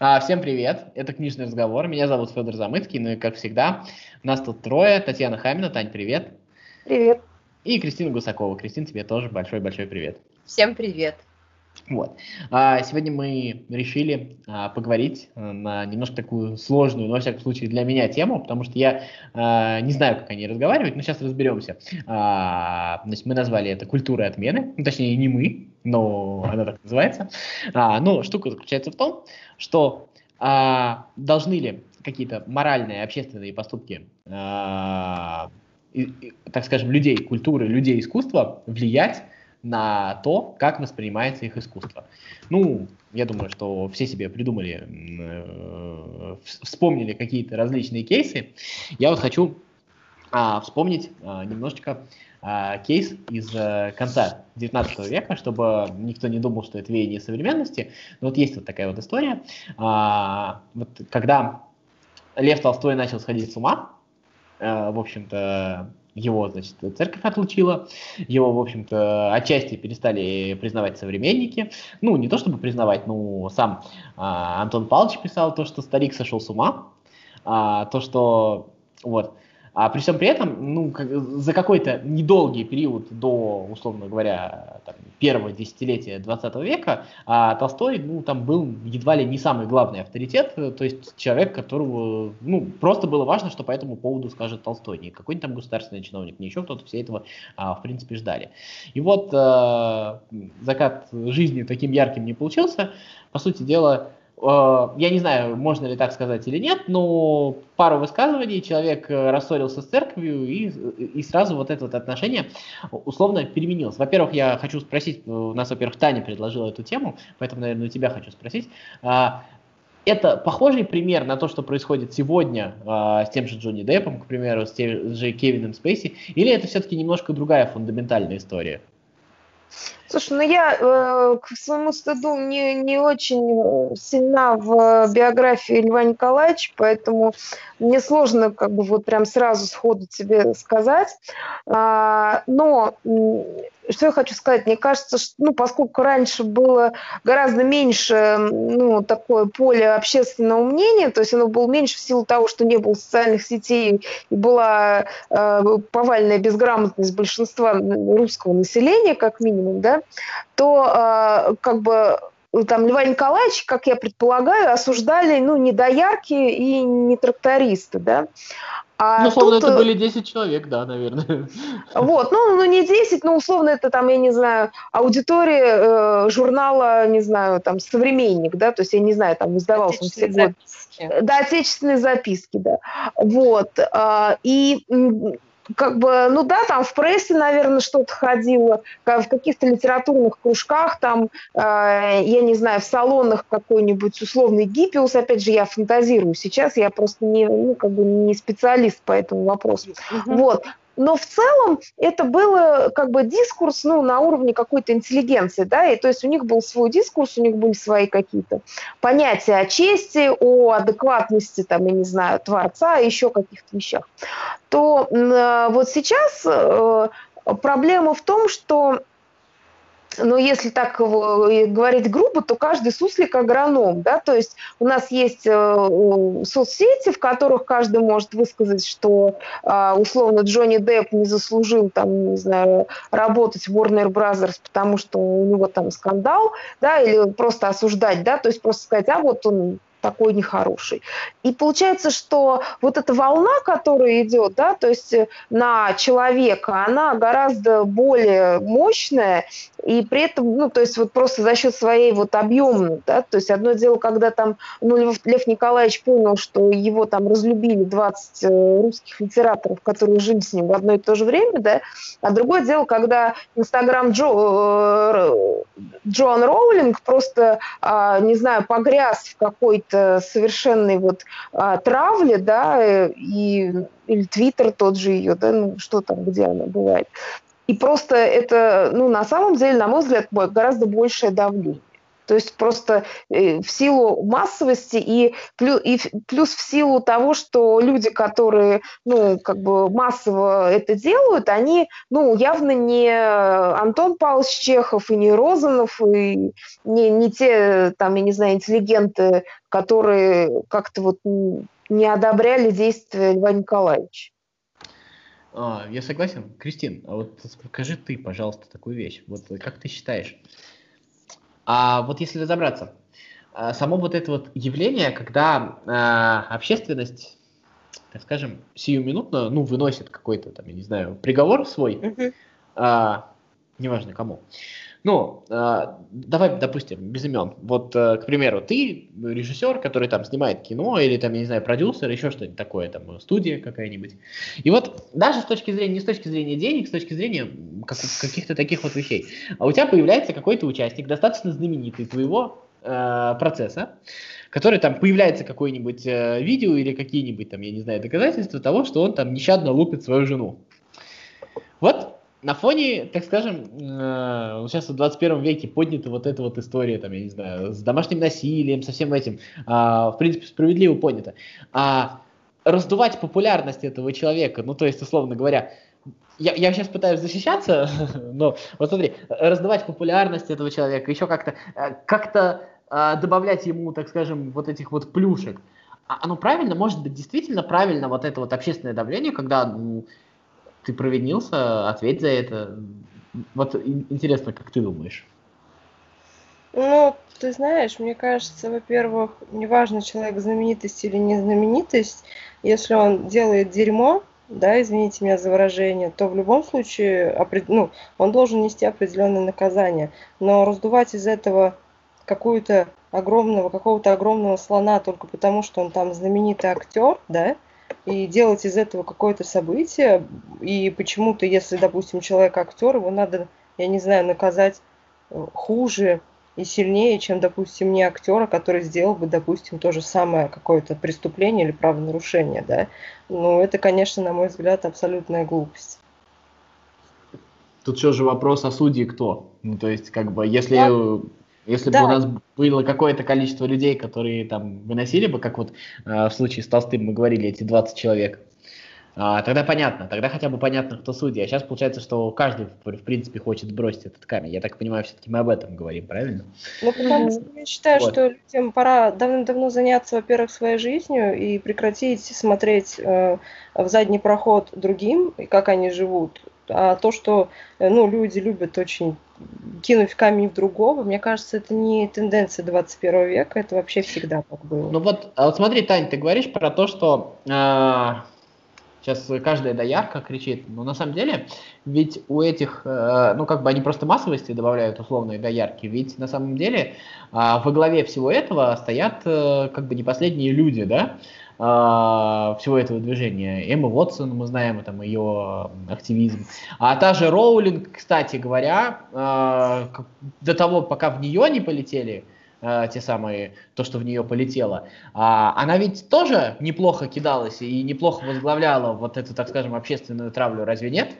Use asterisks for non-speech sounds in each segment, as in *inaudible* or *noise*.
А, всем привет, это «Книжный разговор», меня зовут Федор Замыцкий, ну и как всегда, нас тут трое, Татьяна Хамина, Тань, привет. Привет. И Кристина Гусакова. Кристина, тебе тоже большой-большой привет. Всем привет. Вот. А, сегодня мы решили а, поговорить а, на немножко такую сложную, но, во всяком случае, для меня тему, потому что я а, не знаю, как они разговаривают, но сейчас разберемся. А, значит, мы назвали это культурой отмены, ну, точнее, не мы, но она так называется. А, но штука заключается в том, что а, должны ли какие-то моральные, общественные поступки а, и, и, так скажем, людей культуры, людей искусства влиять на то, как воспринимается их искусство. Ну, я думаю, что все себе придумали, э, вспомнили какие-то различные кейсы. Я вот хочу а, вспомнить а, немножечко а, кейс из а, конца 19 века, чтобы никто не думал, что это веяние современности. Но вот есть вот такая вот история. А, вот когда Лев Толстой начал сходить с ума, а, в общем-то, его, значит, церковь отлучила, его, в общем-то, отчасти перестали признавать современники. Ну, не то чтобы признавать, но сам а, Антон Павлович писал то, что старик сошел с ума, а, то, что, вот, а при всем при этом, ну, как, за какой-то недолгий период до, условно говоря, там, первого десятилетия 20 века, а Толстой, ну, там был едва ли не самый главный авторитет, то есть человек, которого, ну, просто было важно, что по этому поводу скажет Толстой, не какой-нибудь там государственный чиновник, не еще кто-то, все этого, а, в принципе, ждали. И вот а, закат жизни таким ярким не получился, по сути дела, я не знаю, можно ли так сказать или нет, но пару высказываний человек э, рассорился с церковью, и, и сразу вот это вот отношение условно переменилось. Во-первых, я хочу спросить, э, у нас, во-первых, Таня предложила эту тему, поэтому, наверное, у тебя хочу спросить. А, это похожий пример на то, что происходит сегодня э, с тем же Джонни Деппом, к примеру, с тем же Кевином Спейси, или это все-таки немножко другая фундаментальная история? Слушай, ну я э, к своему стыду не, не очень сильна в биографии Льва Николаевича, поэтому мне сложно как бы вот прям сразу сходу тебе сказать. А, но что я хочу сказать? Мне кажется, что, ну, поскольку раньше было гораздо меньше ну, такое поле общественного мнения, то есть оно было меньше в силу того, что не было социальных сетей и была э, повальная безграмотность большинства русского населения, как минимум, да, то э, как бы там Льва Николаевича, как я предполагаю, осуждали ну, не доярки и не трактористы, да, а ну, условно, тут... это были 10 человек, да, наверное. *laughs* Вот, ну, ну не 10, но условно это там, я не знаю, аудитория э, журнала, не знаю, там, «Современник», да, то есть я не знаю, там издавался он все годы. Да, отечественные записки, да. Вот. Э, и как бы, ну да, там в прессе, наверное, что-то ходило, в каких-то литературных кружках, там, э, я не знаю, в салонах какой-нибудь условный гиппиус, опять же, я фантазирую сейчас, я просто не, ну, как бы не специалист по этому вопросу. Uh-huh. Вот. Но в целом это было как бы дискурс ну, на уровне какой-то интеллигенции, да, и то есть у них был свой дискурс, у них были свои какие-то понятия о чести, о адекватности, там, я не знаю, творца, еще каких-то вещах. То э, вот сейчас э, проблема в том, что но если так говорить грубо, то каждый суслик агроном, да, то есть у нас есть э, соцсети, в которых каждый может высказать, что а, условно Джонни Депп не заслужил там, не знаю, работать в Warner Brothers, потому что у него там скандал, да, или просто осуждать, да, то есть просто сказать, а вот он такой нехороший. И получается, что вот эта волна, которая идет, да, то есть э, на человека, она гораздо более мощная, и при этом, ну, то есть вот просто за счет своей вот объемной, да, то есть одно дело, когда там, ну, Лев, Лев Николаевич понял, что его там разлюбили 20 э, русских литераторов, которые жили с ним в одно и то же время, да, а другое дело, когда Инстаграм Джо, э, Джоан Роулинг просто, а, не знаю, погряз в какой-то совершенной вот а, травле, да, и или Твиттер тот же ее, да, ну что там, где она бывает. И просто это, ну, на самом деле, на мой взгляд, гораздо большее давление. То есть просто э, в силу массовости и плюс, и плюс в силу того, что люди, которые, ну, как бы массово это делают, они, ну, явно не Антон Павлович Чехов и не Розанов, и не, не те, там, я не знаю, интеллигенты, которые как-то вот не одобряли действия Льва Николаевича. А, я согласен. Кристин, а вот скажи ты, пожалуйста, такую вещь. Вот как ты считаешь? А вот если разобраться, а, само вот это вот явление, когда а, общественность, так скажем, сиюминутно, ну, выносит какой-то там, я не знаю, приговор свой, uh-huh. а, неважно кому, ну, э, давай, допустим, без имен. Вот, э, к примеру, ты режиссер, который там снимает кино, или там, я не знаю, продюсер, еще что-нибудь такое, там, студия какая-нибудь. И вот даже с точки зрения, не с точки зрения денег, с точки зрения как, каких-то таких вот вещей, а у тебя появляется какой-то участник, достаточно знаменитый твоего э, процесса, который там появляется какое-нибудь э, видео или какие-нибудь там, я не знаю, доказательства того, что он там нещадно лупит свою жену. Вот на фоне, так скажем, э, сейчас в 21 веке поднята вот эта вот история, там, я не знаю, с домашним насилием, со всем этим, э, в принципе, справедливо поднята. А раздувать популярность этого человека, ну, то есть, условно говоря, я, я сейчас пытаюсь защищаться, *laughs* но вот смотри, раздавать популярность этого человека, еще как-то э, как-то э, добавлять ему, так скажем, вот этих вот плюшек. А оно правильно, может быть, действительно правильно вот это вот общественное давление, когда ну, ты провинился, ответь за это. Вот интересно, как ты думаешь? Ну, ты знаешь, мне кажется, во-первых, неважно, человек знаменитость или не знаменитость, если он делает дерьмо, да, извините меня за выражение, то в любом случае ну, он должен нести определенное наказание. Но раздувать из этого какую-то огромного, какого-то огромного слона только потому, что он там знаменитый актер, да, и делать из этого какое-то событие. И почему-то, если, допустим, человек актер, его надо, я не знаю, наказать э, хуже и сильнее, чем, допустим, не актера, который сделал бы, допустим, то же самое какое-то преступление или правонарушение, да. Ну, это, конечно, на мой взгляд, абсолютная глупость. Тут все же вопрос о судьи кто. Ну, то есть, как бы, если да. Если да. бы у нас было какое-то количество людей, которые там выносили бы, как вот э, в случае с Толстым мы говорили, эти 20 человек, э, тогда понятно, тогда хотя бы понятно, кто судья. А сейчас получается, что каждый, в принципе, хочет сбросить этот камень. Я так понимаю, все-таки мы об этом говорим, правильно? Ну, потому что я считаю, вот. что людям пора давным-давно заняться, во-первых, своей жизнью и прекратить смотреть э, в задний проход другим, и как они живут. А то, что э, ну, люди любят очень кинуть камень в другого, мне кажется, это не тенденция 21 века, это вообще всегда так было. Ну вот, а вот смотри, Тань, ты говоришь про то, что э, сейчас каждая доярка кричит, но на самом деле, ведь у этих, э, ну как бы они просто массовости добавляют условные доярки, ведь на самом деле э, во главе всего этого стоят э, как бы не последние люди, да, всего этого движения. Эмма Уотсон, мы знаем там ее активизм. А та же Роулинг, кстати говоря, а, до того, пока в нее не полетели а, те самые, то, что в нее полетело, она ведь тоже неплохо кидалась и неплохо возглавляла вот эту, так скажем, общественную травлю, разве нет?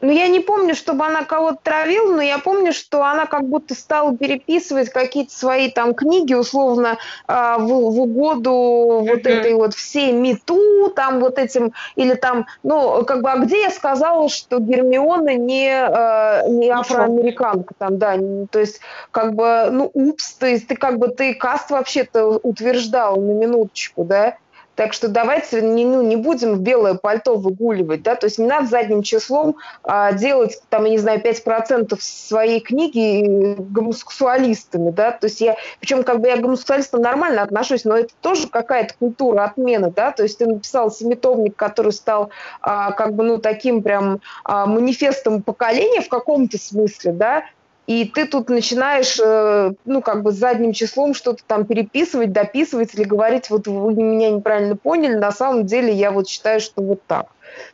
Ну, я не помню, чтобы она кого-то травила, но я помню, что она как будто стала переписывать какие-то свои там книги, условно, э, в, в угоду mm-hmm. вот этой вот всей мету, там вот этим, или там, ну, как бы, а где я сказала, что Гермиона не, э, не афроамериканка там, да, то есть, как бы, ну, упс, то есть ты как бы, ты каст вообще-то утверждал на минуточку, да, так что давайте не, ну, не будем в белое пальто выгуливать, да, то есть не надо задним числом а, делать, там, я не знаю, 5% своей книги гомосексуалистами, да, то есть я, причем как бы я к гомосексуалистам нормально отношусь, но это тоже какая-то культура отмены, да, то есть ты написал семитомник, который стал а, как бы, ну, таким прям а, манифестом поколения в каком-то смысле, да, и ты тут начинаешь, э, ну, как бы задним числом что-то там переписывать, дописывать или говорить, вот вы меня неправильно поняли, на самом деле я вот считаю, что вот так.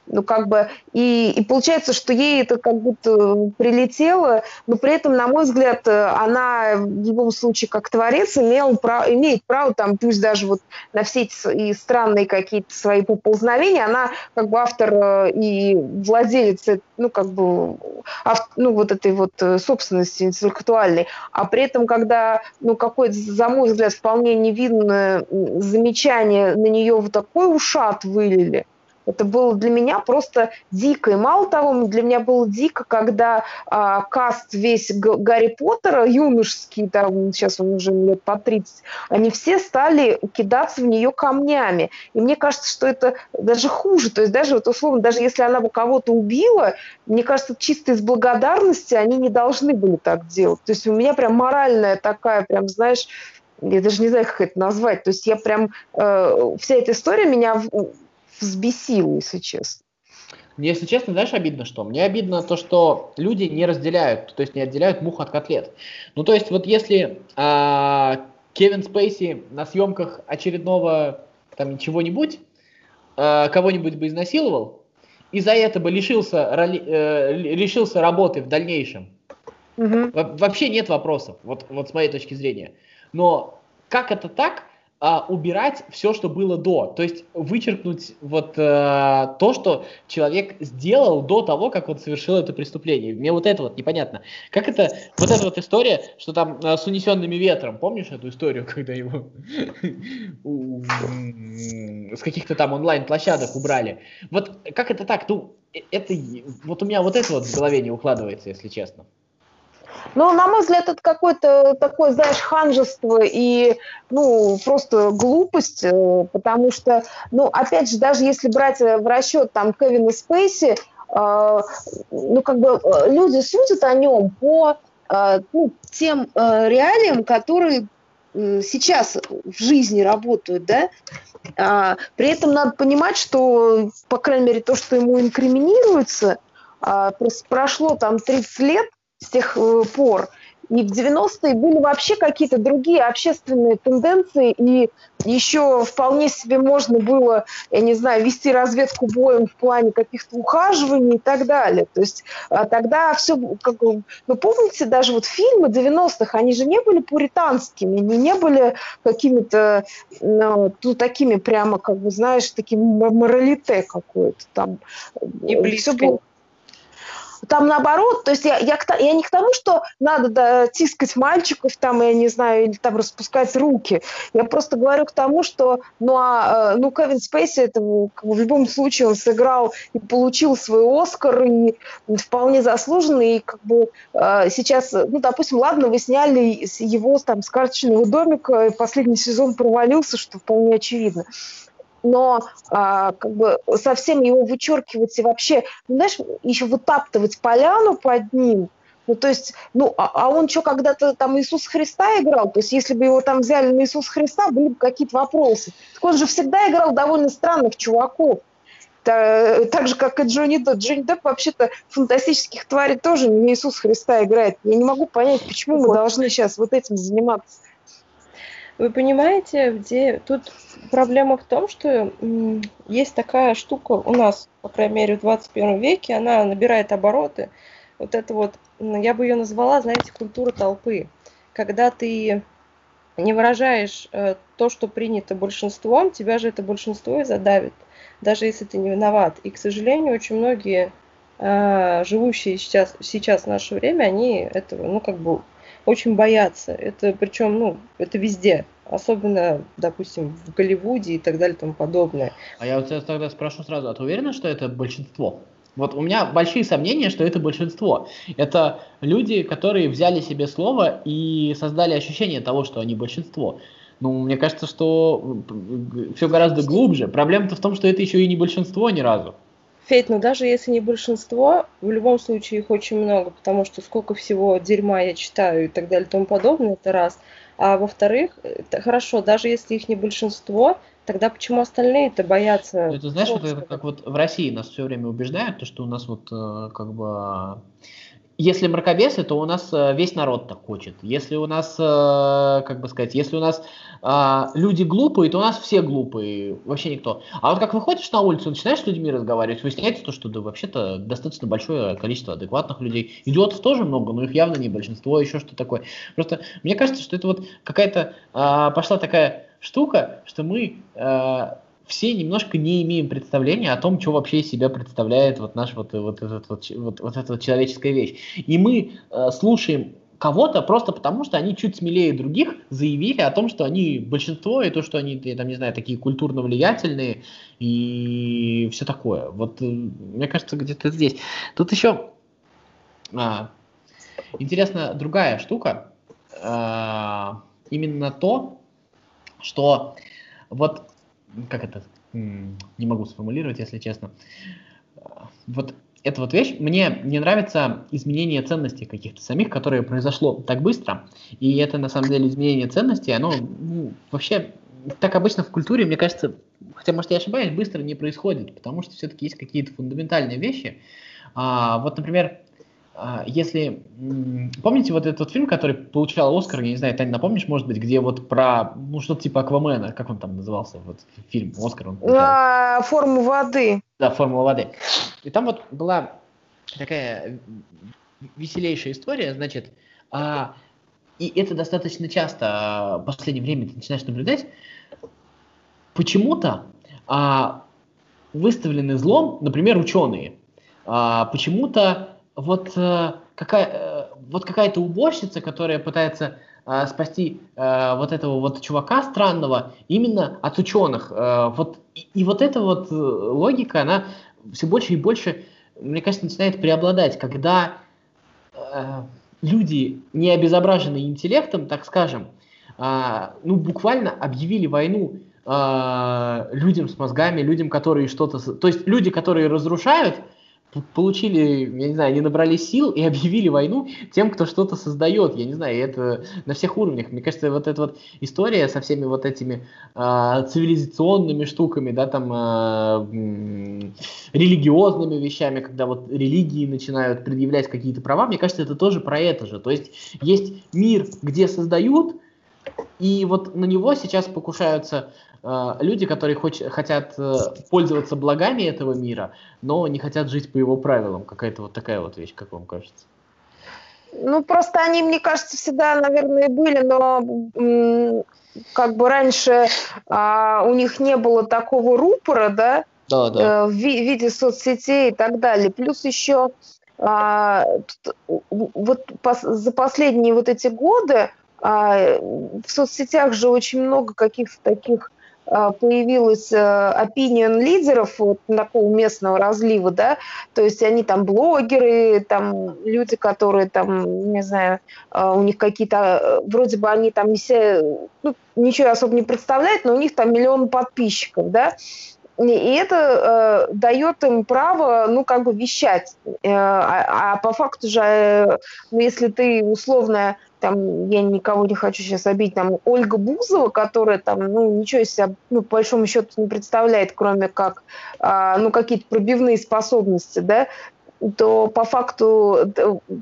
Ну, как бы, и, и получается, что ей это как будто прилетело, но при этом, на мой взгляд, она в любом случае, как творец, имел, имеет право, там, пусть даже вот на все эти странные какие-то свои поползновения, она как бы автор э, и владелец, ну, как бы, ав, ну, вот этой вот э, собственности интеллектуальной, а при этом, когда, ну, какое-то, за мой взгляд, вполне невинное замечание на нее вот такой ушат вылили, это было для меня просто дико. И мало того, для меня было дико, когда а, каст весь Гарри Поттера, юношеский, там, сейчас он уже лет по 30, они все стали кидаться в нее камнями. И мне кажется, что это даже хуже. То есть даже вот условно, даже если она бы кого-то убила, мне кажется, чисто из благодарности они не должны были так делать. То есть у меня прям моральная такая, прям, знаешь, я даже не знаю, как это назвать. То есть я прям... Э, вся эта история меня взбесило, если честно. Мне, если честно, знаешь, обидно что? Мне обидно то, что люди не разделяют, то есть не отделяют мух от котлет. Ну, то есть вот если э, Кевин Спейси на съемках очередного там чего-нибудь, э, кого-нибудь бы изнасиловал, и за это бы лишился, роли, э, лишился работы в дальнейшем, угу. вообще нет вопросов, вот, вот с моей точки зрения. Но как это так, а, убирать все, что было до. То есть вычеркнуть вот э, то, что человек сделал до того, как он совершил это преступление. Мне вот это вот непонятно. Как это, вот эта вот история, что там э, с унесенными ветром, помнишь эту историю, *laughs* когда его с каких-то там онлайн-площадок убрали? Вот как это так? Ну, э, это, вот у меня вот это вот в голове не укладывается, если честно. Ну, на мой взгляд, это какое-то такое, знаешь, ханжество и, ну, просто глупость, э, потому что, ну, опять же, даже если брать э, в расчет там Кевина Спейси, э, ну, как бы э, люди судят о нем по э, ну, тем э, реалиям, которые сейчас в жизни работают, да, а, при этом надо понимать, что, по крайней мере, то, что ему инкриминируется, а, прошло там 30 лет, с тех э, пор. И в 90-е были вообще какие-то другие общественные тенденции, и еще вполне себе можно было, я не знаю, вести разведку боем в плане каких-то ухаживаний и так далее. То есть а тогда все, как, ну помните, даже вот фильмы 90-х, они же не были пуританскими, они не были какими-то, ну, ну такими прямо, как бы, знаешь, таким моралите какое-то там. И. Все было там наоборот, то есть я, я, я не к тому, что надо да, тискать мальчиков там, я не знаю, или там распускать руки. Я просто говорю к тому, что ну, а, э, ну Кевин Спейси это как бы, в любом случае он сыграл и получил свой Оскар, и вполне заслуженный, и как бы э, сейчас, ну, допустим, ладно, вы сняли его там с карточного домика, и последний сезон провалился, что вполне очевидно но а, как бы совсем его вычеркивать и вообще, ну, знаешь, еще вытаптывать поляну под ним, ну, то есть, ну, а, а он что, когда-то там Иисус Христа играл? То есть, если бы его там взяли на Иисус Христа, были бы какие-то вопросы. Так он же всегда играл довольно странных чуваков. Так же, как и Джонни Депп. Джонни Депп вообще-то фантастических тварей тоже не Иисус Христа играет. Я не могу понять, почему мы должны сейчас вот этим заниматься. Вы понимаете, где тут проблема в том, что есть такая штука у нас, по крайней мере, в 21 веке, она набирает обороты. Вот это вот, я бы ее назвала, знаете, культура толпы. Когда ты не выражаешь э, то, что принято большинством, тебя же это большинство и задавит, даже если ты не виноват. И, к сожалению, очень многие э, живущие сейчас, сейчас в наше время, они этого, ну, как бы очень боятся. Это причем, ну, это везде. Особенно, допустим, в Голливуде и так далее и тому подобное. А я вот тебя тогда спрошу сразу, а ты уверена, что это большинство? Вот у меня большие сомнения, что это большинство. Это люди, которые взяли себе слово и создали ощущение того, что они большинство. Ну, мне кажется, что все гораздо глубже. Проблема-то в том, что это еще и не большинство ни разу. Федь, ну даже если не большинство, в любом случае их очень много, потому что сколько всего дерьма я читаю и так далее и тому подобное, это раз. А во-вторых, хорошо, даже если их не большинство, тогда почему остальные-то боятся? Это знаешь, вот это как вот в России нас все время убеждают, то, что у нас вот э, как бы если мракобесы, то у нас э, весь народ так хочет. Если у нас, э, как бы сказать, если у нас а, люди глупые, то у нас все глупые, вообще никто. А вот как выходишь на улицу, начинаешь с людьми разговаривать, выясняется то, что да, вообще-то достаточно большое количество адекватных людей. Идиотов тоже много, но их явно не большинство, еще что такое. Просто мне кажется, что это вот какая-то а, пошла такая штука, что мы а, все немножко не имеем представления о том, что вообще из себя представляет вот наш вот, вот, этот, вот, вот, вот эта вот человеческая вещь. И мы э, слушаем кого-то просто потому, что они чуть смелее других заявили о том, что они большинство, и то, что они, я там не знаю, такие культурно влиятельные и все такое. Вот э, мне кажется, где-то здесь. Тут еще а, интересна другая штука. А, именно то, что вот как это, не могу сформулировать, если честно. Вот эта вот вещь, мне не нравится изменение ценностей каких-то самих, которое произошло так быстро. И это на самом деле изменение ценностей, оно ну, вообще так обычно в культуре, мне кажется, хотя, может, я ошибаюсь, быстро не происходит, потому что все-таки есть какие-то фундаментальные вещи. А, вот, например, если... Помните вот этот фильм, который получал Оскар, я не знаю, Таня, напомнишь, может быть, где вот про, ну, что-то типа Аквамена, как он там назывался, вот фильм, Оскар он А, форму воды. Да, формула воды. И там вот была такая веселейшая история, значит, а, и это достаточно часто а, в последнее время ты начинаешь наблюдать, почему-то а, выставлены злом, например, ученые. А, почему-то вот, э, какая, э, вот какая-то уборщица, которая пытается э, спасти э, вот этого вот чувака странного именно от ученых. Э, вот, и, и вот эта вот э, логика, она все больше и больше, мне кажется, начинает преобладать, когда э, люди, не обезображенные интеллектом, так скажем, э, ну, буквально объявили войну э, людям с мозгами, людям, которые что-то... То есть люди, которые разрушают, получили, я не знаю, они набрали сил и *laughs* объявили войну тем, кто что-то создает. Я не знаю, это на всех уровнях. Мне кажется, вот эта вот история со всеми вот этими э, цивилизационными штуками, да, там э, религиозными вещами, когда вот религии начинают предъявлять какие-то права, мне кажется, это тоже про это же. То есть есть мир, где создают, и вот на него сейчас покушаются люди, которые хоч, хотят э, пользоваться благами этого мира, но не хотят жить по его правилам. Какая-то вот такая вот вещь, как вам кажется? Ну, просто они, мне кажется, всегда, наверное, были, но как бы раньше а, у них не было такого рупора, да, да, да. Э, в, виде соцсетей и так далее. Плюс еще а, вот пос, за последние вот эти годы а, в соцсетях же очень много каких-то таких появилось э, opinion лидеров вот такого местного разлива, да, то есть они там блогеры, там люди, которые там, не знаю, а, у них какие-то, э, вроде бы они там все, ну, ничего особо не представляют, но у них там миллион подписчиков, да, и это э, дает им право, ну, как бы вещать. Э, а, а по факту же, э, ну, если ты условно там, я никого не хочу сейчас обидеть, там, Ольга Бузова, которая там, ну, ничего из себя, ну, по большому счету не представляет, кроме как, а, ну, какие-то пробивные способности, да, то по факту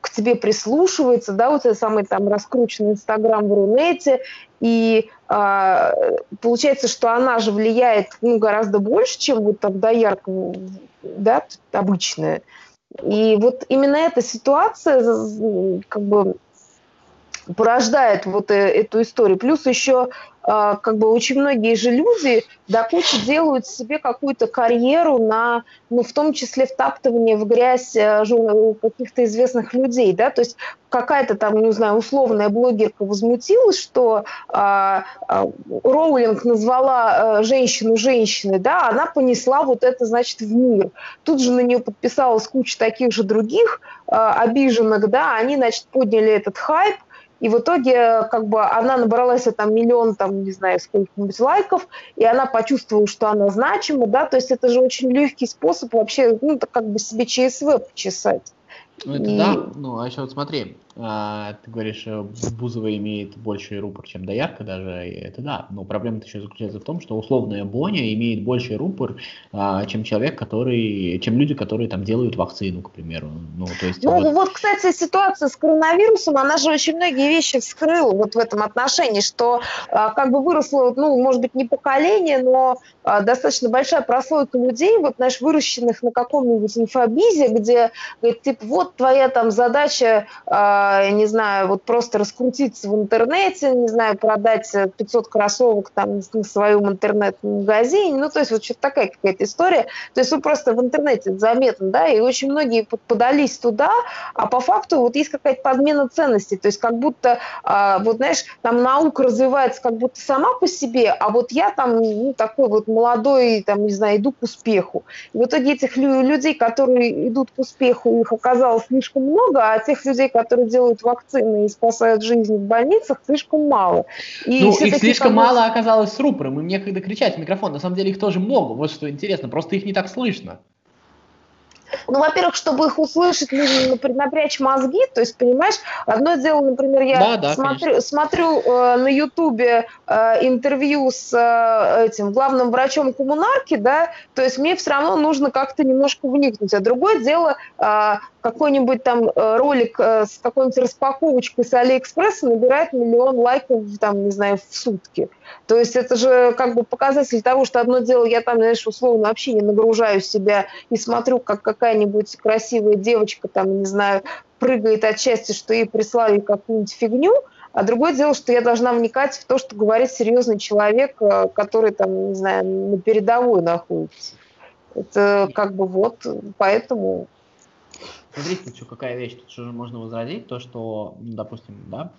к тебе прислушивается, да, вот этот самый там раскрученный Инстаграм в Рунете, и а, получается, что она же влияет ну, гораздо больше, чем вот тогда ярко, да, обычная. И вот именно эта ситуация как бы порождает вот э, эту историю. Плюс еще а, как бы очень многие же люди до делают себе какую-то карьеру на, ну, в том числе втаптывание в грязь э, каких-то известных людей, да, то есть какая-то там, не знаю, условная блогерка возмутилась, что а, а, Роулинг назвала а, женщину женщиной, да, она понесла вот это, значит, в мир. Тут же на нее подписалась куча таких же других а, обиженных, да, они, значит, подняли этот хайп, и в итоге как бы она набралась там миллион, там, не знаю, сколько-нибудь лайков, и она почувствовала, что она значима, да, то есть это же очень легкий способ вообще, ну, как бы себе ЧСВ почесать. Ну, это и... да, ну, а еще вот смотри, а, ты говоришь, э, Бузова имеет больший рупор, чем Доярка даже, и это да. Но проблема еще заключается в том, что условная Боня имеет больший рупор, а, чем человек, который, чем люди, которые там делают вакцину, к примеру. Ну, то есть, ну вот... вот, кстати, ситуация с коронавирусом, она же очень многие вещи вскрыла вот в этом отношении, что а, как бы выросло, ну, может быть, не поколение, но а, достаточно большая прослойка людей, вот, знаешь, выращенных на каком-нибудь инфобизе, где, говорит, типа, вот твоя там задача, не знаю, вот просто раскрутиться в интернете, не знаю, продать 500 кроссовок там на своем интернет-магазине, ну, то есть вот что-то такая какая-то история. То есть вы просто в интернете заметно, да, и очень многие подались туда, а по факту вот есть какая-то подмена ценностей, то есть как будто, э, вот, знаешь, там наука развивается как будто сама по себе, а вот я там, ну, такой вот молодой, там, не знаю, иду к успеху. И в итоге этих людей, которые идут к успеху, их оказалось слишком много, а тех людей, которые делают вакцины и спасают жизни в больницах, слишком мало. И ну, их слишком того... мало оказалось с рупором, им некогда кричать в микрофон. На самом деле их тоже много, вот что интересно, просто их не так слышно. Ну, во-первых, чтобы их услышать, нужно напрячь мозги. То есть, понимаешь, одно дело, например, я да, да, смотрю, смотрю э, на Ютубе э, интервью с э, этим главным врачом коммунарки, да, то есть мне все равно нужно как-то немножко вникнуть. А другое дело, э, какой-нибудь там э, ролик э, с какой-нибудь распаковочкой с Алиэкспресса набирает миллион лайков, там, не знаю, в сутки. То есть это же как бы показатель того, что одно дело, я там, знаешь, условно вообще не нагружаю себя и смотрю, как какая-нибудь красивая девочка, там, не знаю, прыгает от счастья, что ей прислали какую-нибудь фигню, а другое дело, что я должна вникать в то, что говорит серьезный человек, э, который там, не знаю, на передовой находится. Это как бы вот, поэтому Смотрите, еще какая вещь, тут же можно возразить, то, что, допустим, да,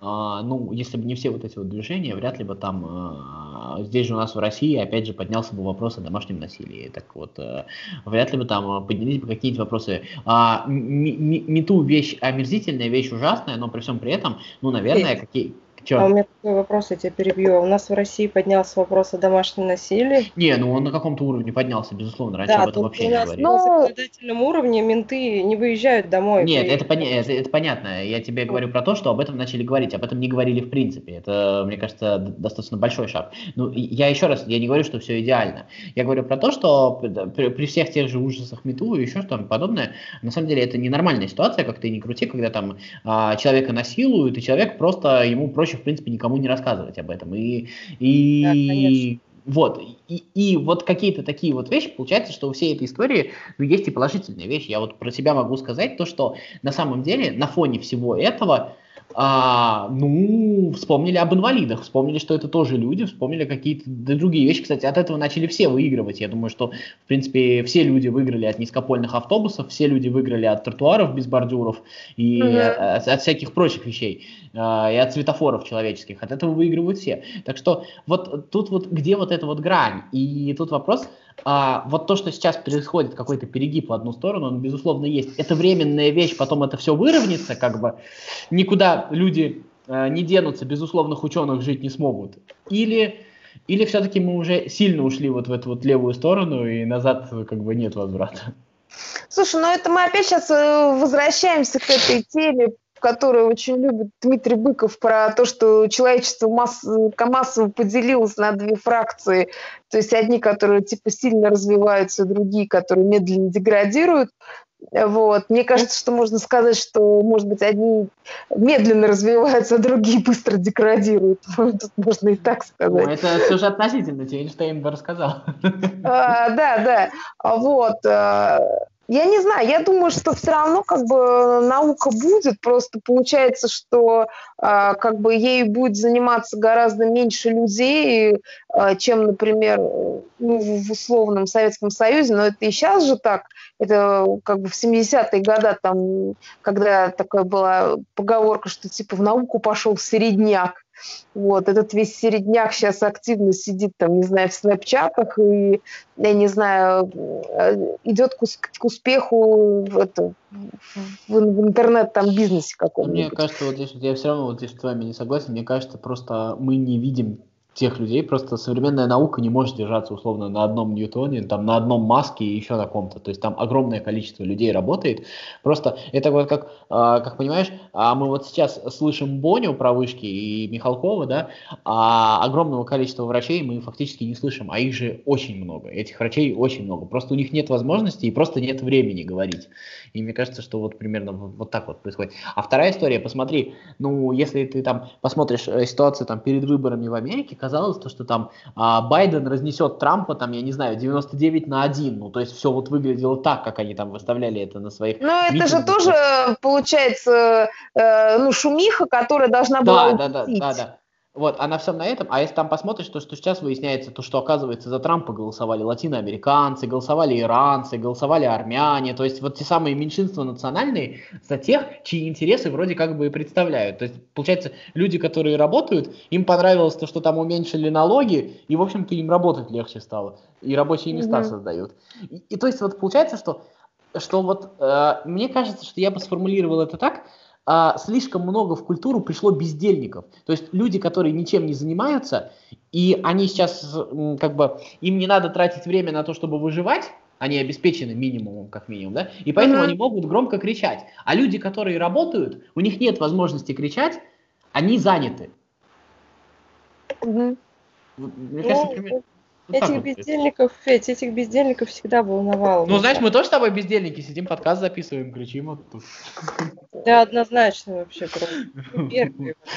а, ну, если бы не все вот эти вот движения, вряд ли бы там, а, здесь же у нас в России, опять же, поднялся бы вопрос о домашнем насилии, так вот, а, вряд ли бы там поднялись бы какие-нибудь вопросы. А, мету вещь омерзительная, вещь ужасная, но при всем при этом, ну, наверное, какие Че? А у меня такой вопрос, я тебя перебью. У нас в России поднялся вопрос о домашнем насилии. Не, ну он на каком-то уровне поднялся, безусловно. Раньше да, об этом вообще не говорили. На законодательном уровне менты не выезжают домой. Нет, это, поня- это, это понятно. Я тебе говорю про то, что об этом начали говорить. Об этом не говорили в принципе. Это, мне кажется, достаточно большой шаг. Ну, я еще раз, я не говорю, что все идеально. Я говорю про то, что при, при всех тех же ужасах мету и еще что-то подобное, на самом деле это ненормальная ситуация, как ты не крути, когда там а, человека насилуют, и человек просто, ему проще проще, в принципе, никому не рассказывать об этом. И, и да, вот, и, и вот какие-то такие вот вещи, получается, что у всей этой истории ну, есть и положительные вещи. Я вот про себя могу сказать то, что на самом деле на фоне всего этого а, ну, вспомнили об инвалидах, вспомнили, что это тоже люди, вспомнили какие-то другие вещи. Кстати, от этого начали все выигрывать. Я думаю, что, в принципе, все люди выиграли от низкопольных автобусов, все люди выиграли от тротуаров без бордюров и mm-hmm. от, от всяких прочих вещей, а, и от светофоров человеческих. От этого выигрывают все. Так что вот тут вот где вот эта вот грань? И тут вопрос, а, вот то, что сейчас происходит, какой-то перегиб в одну сторону, он, безусловно, есть. Это временная вещь, потом это все выровняется, как бы никуда люди а, не денутся, без условных ученых жить не смогут. Или, или все-таки мы уже сильно ушли вот в эту вот левую сторону, и назад как бы нет возврата. Слушай, ну это мы опять сейчас э, возвращаемся к этой теме которую очень любит Дмитрий Быков, про то, что человечество масс, массово поделилось на две фракции. То есть одни, которые типа сильно развиваются, другие, которые медленно деградируют. Вот. Мне кажется, что можно сказать, что, может быть, одни медленно развиваются, а другие быстро деградируют. *laughs* Тут можно и так сказать. Ну, это все же относительно, тебе Эйнштейн бы рассказал. А, да, да. Вот. Я не знаю, я думаю, что все равно как бы наука будет, просто получается, что э, как бы ей будет заниматься гораздо меньше людей, э, чем, например, ну, в условном Советском Союзе, но это и сейчас же так, это как бы в 70-е годы, там, когда такая была поговорка, что типа в науку пошел середняк, вот, этот весь середняк сейчас активно сидит там, не знаю, в снэпчатах и, я не знаю, э, идет к, к успеху в, это, в, в интернет там бизнесе каком-нибудь. Мне кажется, вот здесь я все равно вот здесь с вами не согласен, мне кажется, просто мы не видим тех людей. Просто современная наука не может держаться условно на одном Ньютоне, там на одном маске и еще на ком-то. То есть там огромное количество людей работает. Просто это вот как, а, как понимаешь, а мы вот сейчас слышим Боню про вышки и Михалкова, да, а огромного количества врачей мы фактически не слышим, а их же очень много. Этих врачей очень много. Просто у них нет возможности и просто нет времени говорить. И мне кажется, что вот примерно вот, так вот происходит. А вторая история, посмотри, ну, если ты там посмотришь э, ситуацию там перед выборами в Америке, казалось то, что там а, Байден разнесет Трампа, там, я не знаю, 99 на 1. Ну, то есть все вот выглядело так, как они там выставляли это на своих... Ну, это же тоже, получается, э, ну, шумиха, которая должна была да, да, да, да, да. Вот, а на всем на этом, а если там посмотришь, то что сейчас выясняется, то что оказывается за Трампа голосовали латиноамериканцы, голосовали иранцы, голосовали армяне, то есть вот те самые меньшинства национальные за тех, чьи интересы вроде как бы и представляют. То есть, получается, люди, которые работают, им понравилось то, что там уменьшили налоги, и, в общем-то, им работать легче стало, и рабочие места mm-hmm. создают. И, и то есть вот получается, что, что вот э, мне кажется, что я бы сформулировал это так, а, слишком много в культуру пришло бездельников. То есть люди, которые ничем не занимаются, и они сейчас, как бы, им не надо тратить время на то, чтобы выживать, они обеспечены минимумом, как минимум, да, и поэтому uh-huh. они могут громко кричать. А люди, которые работают, у них нет возможности кричать, они заняты. Uh-huh. Мне кажется, ну, пример... Вот этих бездельников, Федь, этих бездельников всегда волновало. Ну, знаешь, мы тоже с тобой бездельники, сидим, подкаст записываем, кричим вот тут. Да, однозначно вообще.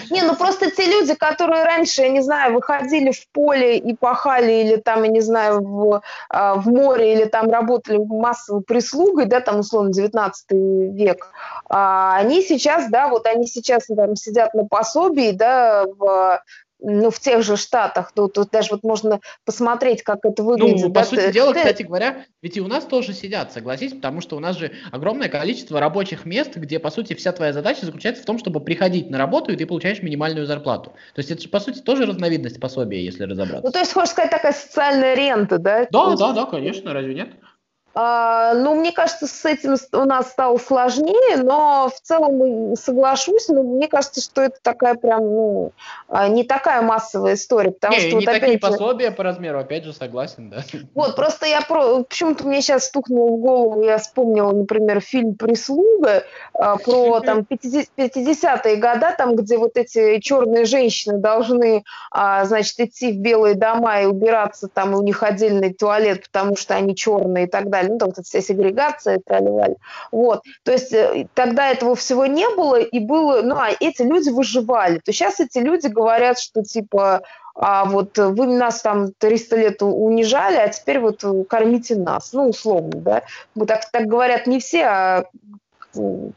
Не, ну просто те люди, которые раньше, я не знаю, выходили в поле и пахали, или там, я не знаю, в, а, в море, или там работали массовой прислугой, да, там, условно, 19 век, а они сейчас, да, вот они сейчас там сидят на пособии, да, в ну, в тех же штатах, ну, тут даже вот можно посмотреть, как это выглядит. Ну, по да, сути ты, дела, кстати говоря, ведь и у нас тоже сидят, согласись, потому что у нас же огромное количество рабочих мест, где, по сути, вся твоя задача заключается в том, чтобы приходить на работу, и ты получаешь минимальную зарплату. То есть это же, по сути, тоже разновидность пособия, если разобраться. Ну, то есть, хочешь сказать, такая социальная рента, да? Да, да, да, конечно, разве нет? А, ну, мне кажется, с этим у нас стало сложнее, но в целом соглашусь, но мне кажется, что это такая прям, ну, а, не такая массовая история, потому не, что... Не вот такие опять пособия по размеру, опять же, согласен, да. Вот, просто я про... Почему-то мне сейчас стукнуло в голову, я вспомнила, например, фильм «Прислуга» а, про *laughs* там 50-е годы, там, где вот эти черные женщины должны, значит, идти в белые дома и убираться, там, и у них отдельный туалет, потому что они черные и так далее далее, ну, там вот вся сегрегация, трали Вот, то есть э, тогда этого всего не было, и было, ну, а эти люди выживали. То сейчас эти люди говорят, что, типа, а вот вы нас там 300 лет унижали, а теперь вот кормите нас, ну, условно, да. Мы так, так говорят не все, а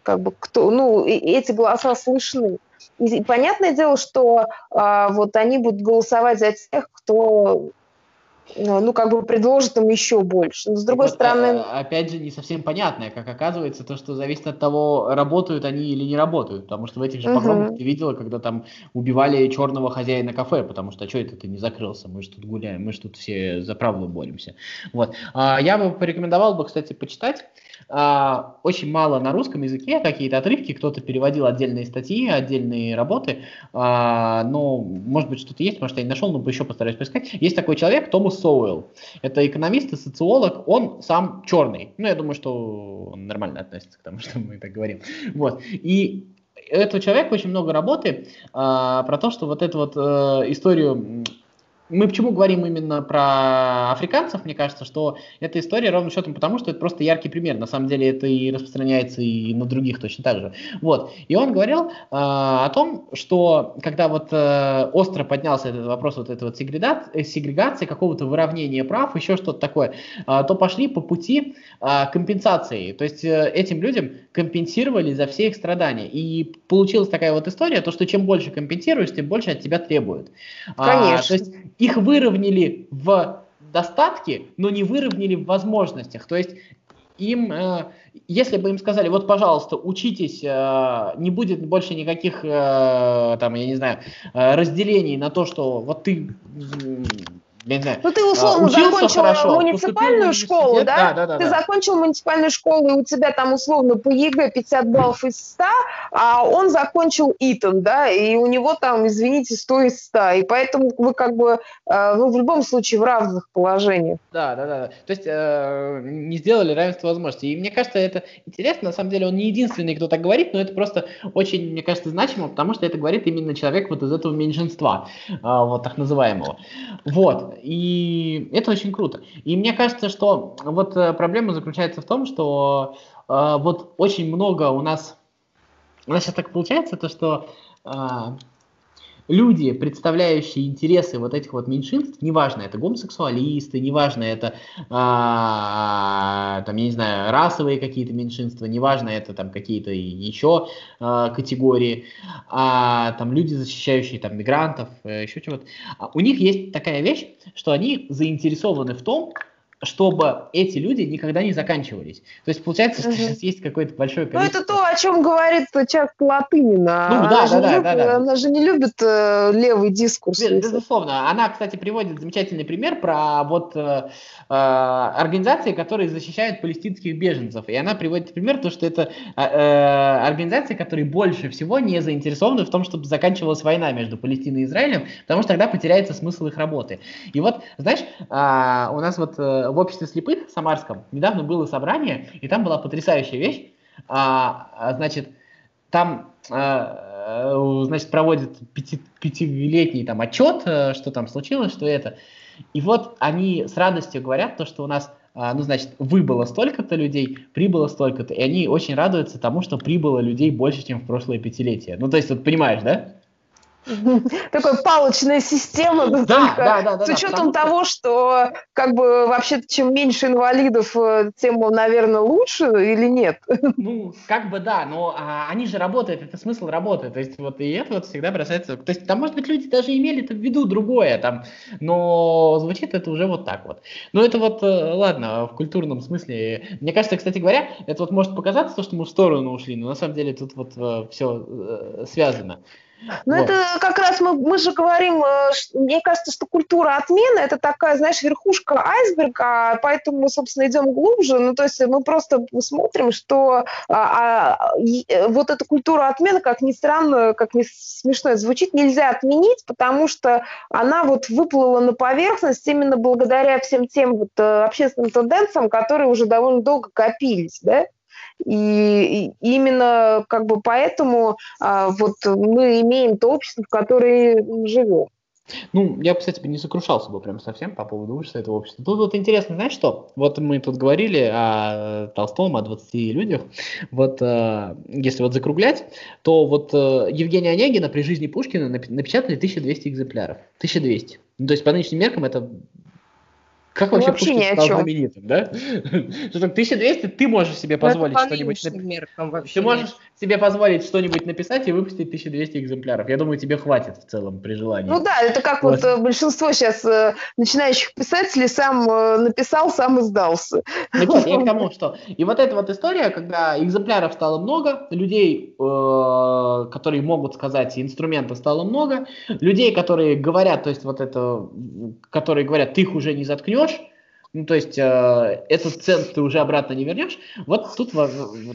как бы кто, ну, эти голоса слышны. И понятное дело, что а, вот они будут голосовать за тех, кто Э, ну, как бы предложит им еще больше. Но с другой вот, стороны... А, опять же, не совсем понятно, как оказывается, то, что зависит от того, работают они или не работают. Потому что в этих же погромах угу. ты видела, когда там убивали черного хозяина кафе, потому что, а что это ты не закрылся? Мы же тут гуляем, мы же тут все за правду боремся. Вот. А, я бы порекомендовал бы, кстати, почитать а, очень мало на русском языке, какие-то отрывки, кто-то переводил отдельные статьи, отдельные работы, а, но, может быть, что-то есть, может, я не нашел, но еще постараюсь поискать. Есть такой человек, Томас Соуэлл. Это экономист и социолог, он сам черный. Ну, я думаю, что он нормально относится к тому, *laughs* что мы так говорим. Вот. И этого человека очень много работы а, про то, что вот эту вот а, историю мы почему говорим именно про африканцев, мне кажется, что эта история ровно счетом потому, что это просто яркий пример. На самом деле это и распространяется и на других точно так же. Вот. И он говорил э, о том, что когда вот э, остро поднялся этот вопрос вот этой вот сегрегации, сегрегации какого-то выравнения прав, еще что-то такое, э, то пошли по пути э, компенсации. То есть э, этим людям компенсировали за все их страдания. И получилась такая вот история, то, что чем больше компенсируешь, тем больше от тебя требуют. Конечно. А, то есть их выровняли в достатке, но не выровняли в возможностях. То есть им, э, если бы им сказали, вот, пожалуйста, учитесь, э, не будет больше никаких, э, там, я не знаю, разделений на то, что вот ты я не знаю, ну ты условно закончил хорошо, муниципальную школу, да? Да, да, да? Ты да. закончил муниципальную школу, и у тебя там условно по ЕГЭ 50 баллов из 100, а он закончил Итон, да, и у него там, извините, 100 из 100, и поэтому вы как бы, э, ну, в любом случае в равных положениях. Да, да, да. То есть э, не сделали равенство возможностей. И мне кажется, это интересно, на самом деле он не единственный, кто так говорит, но это просто очень, мне кажется, значимо, потому что это говорит именно человек вот из этого меньшинства, э, вот так называемого. Вот, и это очень круто. И мне кажется, что вот э, проблема заключается в том, что э, вот очень много у нас, у нас сейчас так получается, то что э, люди, представляющие интересы вот этих вот меньшинств, неважно, это гомосексуалисты, неважно, это, а, там, я не знаю, расовые какие-то меньшинства, неважно, это там какие-то еще а, категории, а, там люди, защищающие там мигрантов, э, еще чего-то, у них есть такая вещь, что они заинтересованы в том, чтобы эти люди никогда не заканчивались. То есть получается, что угу. сейчас есть какое-то большое количество... Ну это то, о чем говорит часто Латынина. Ну да, да, да, любит, да, да. Она же не любит э, левый дискурс. Безусловно. Она, кстати, приводит замечательный пример про вот э, э, организации, которые защищают палестинских беженцев. И она приводит пример, то, что это э, э, организации, которые больше всего не заинтересованы в том, чтобы заканчивалась война между Палестиной и Израилем, потому что тогда потеряется смысл их работы. И вот, знаешь, э, у нас вот э, в обществе слепых Самарском недавно было собрание, и там была потрясающая вещь. А, а значит, там а, значит, проводят пяти, пятилетний там отчет, э, что там случилось, что это. И вот они с радостью говорят то, что у нас а, ну, значит, выбыло столько-то людей, прибыло столько-то, и они очень радуются тому, что прибыло людей больше, чем в прошлое пятилетие. Ну, то есть, вот понимаешь, да? *laughs* такой палочная система, да, только да, да, да, с учетом да, того, что как бы вообще чем меньше инвалидов, э, тем, наверное, лучше или нет? *laughs* Ну, как бы да, но а, они же работают, это смысл работы, то есть вот и это вот всегда бросается, то есть там, может быть, люди даже имели это в виду другое, там, но звучит это уже вот так вот. Но это вот, э, ладно, в культурном смысле, мне кажется, кстати говоря, это вот может показаться, то, что мы в сторону ушли, но на самом деле тут вот э, все связано. Ну, вот. это как раз мы, мы же говорим, э, мне кажется, что культура отмены это такая, знаешь, верхушка айсберга, поэтому мы, собственно, идем глубже. Ну, то есть мы просто смотрим, что а, а, э, вот эту культуру отмены, как ни странно, как ни смешно это звучит, нельзя отменить, потому что она вот выплыла на поверхность именно благодаря всем тем вот э, общественным тенденциям, которые уже довольно долго копились, да? И, именно как бы поэтому а, вот мы имеем то общество, в котором живем. Ну, я, кстати, не сокрушался бы прям совсем по поводу ужаса этого общества. Тут вот интересно, знаешь что? Вот мы тут говорили о Толстом, о 20 людях. Вот э, если вот закруглять, то вот э, Евгения Онегина при жизни Пушкина напечатали 1200 экземпляров. 1200. Ну, то есть по нынешним меркам это как вообще, вообще Пушкин стал знаменитым, да? *laughs* Что там 1200 ты можешь себе ну, позволить что-нибудь написать. Ты можешь себе позволить что-нибудь написать и выпустить 1200 экземпляров. Я думаю, тебе хватит в целом при желании. Ну да, это как вот, вот э, большинство сейчас э, начинающих писателей сам э, написал, сам издался. Ну, я к *laughs* тому, что... И вот эта вот история, когда экземпляров стало много, людей, которые могут сказать, инструментов стало много, людей, которые говорят, то есть вот это, которые говорят, ты их уже не заткнешь, вернешь, ну, то есть э, этот цент ты уже обратно не вернешь, вот тут,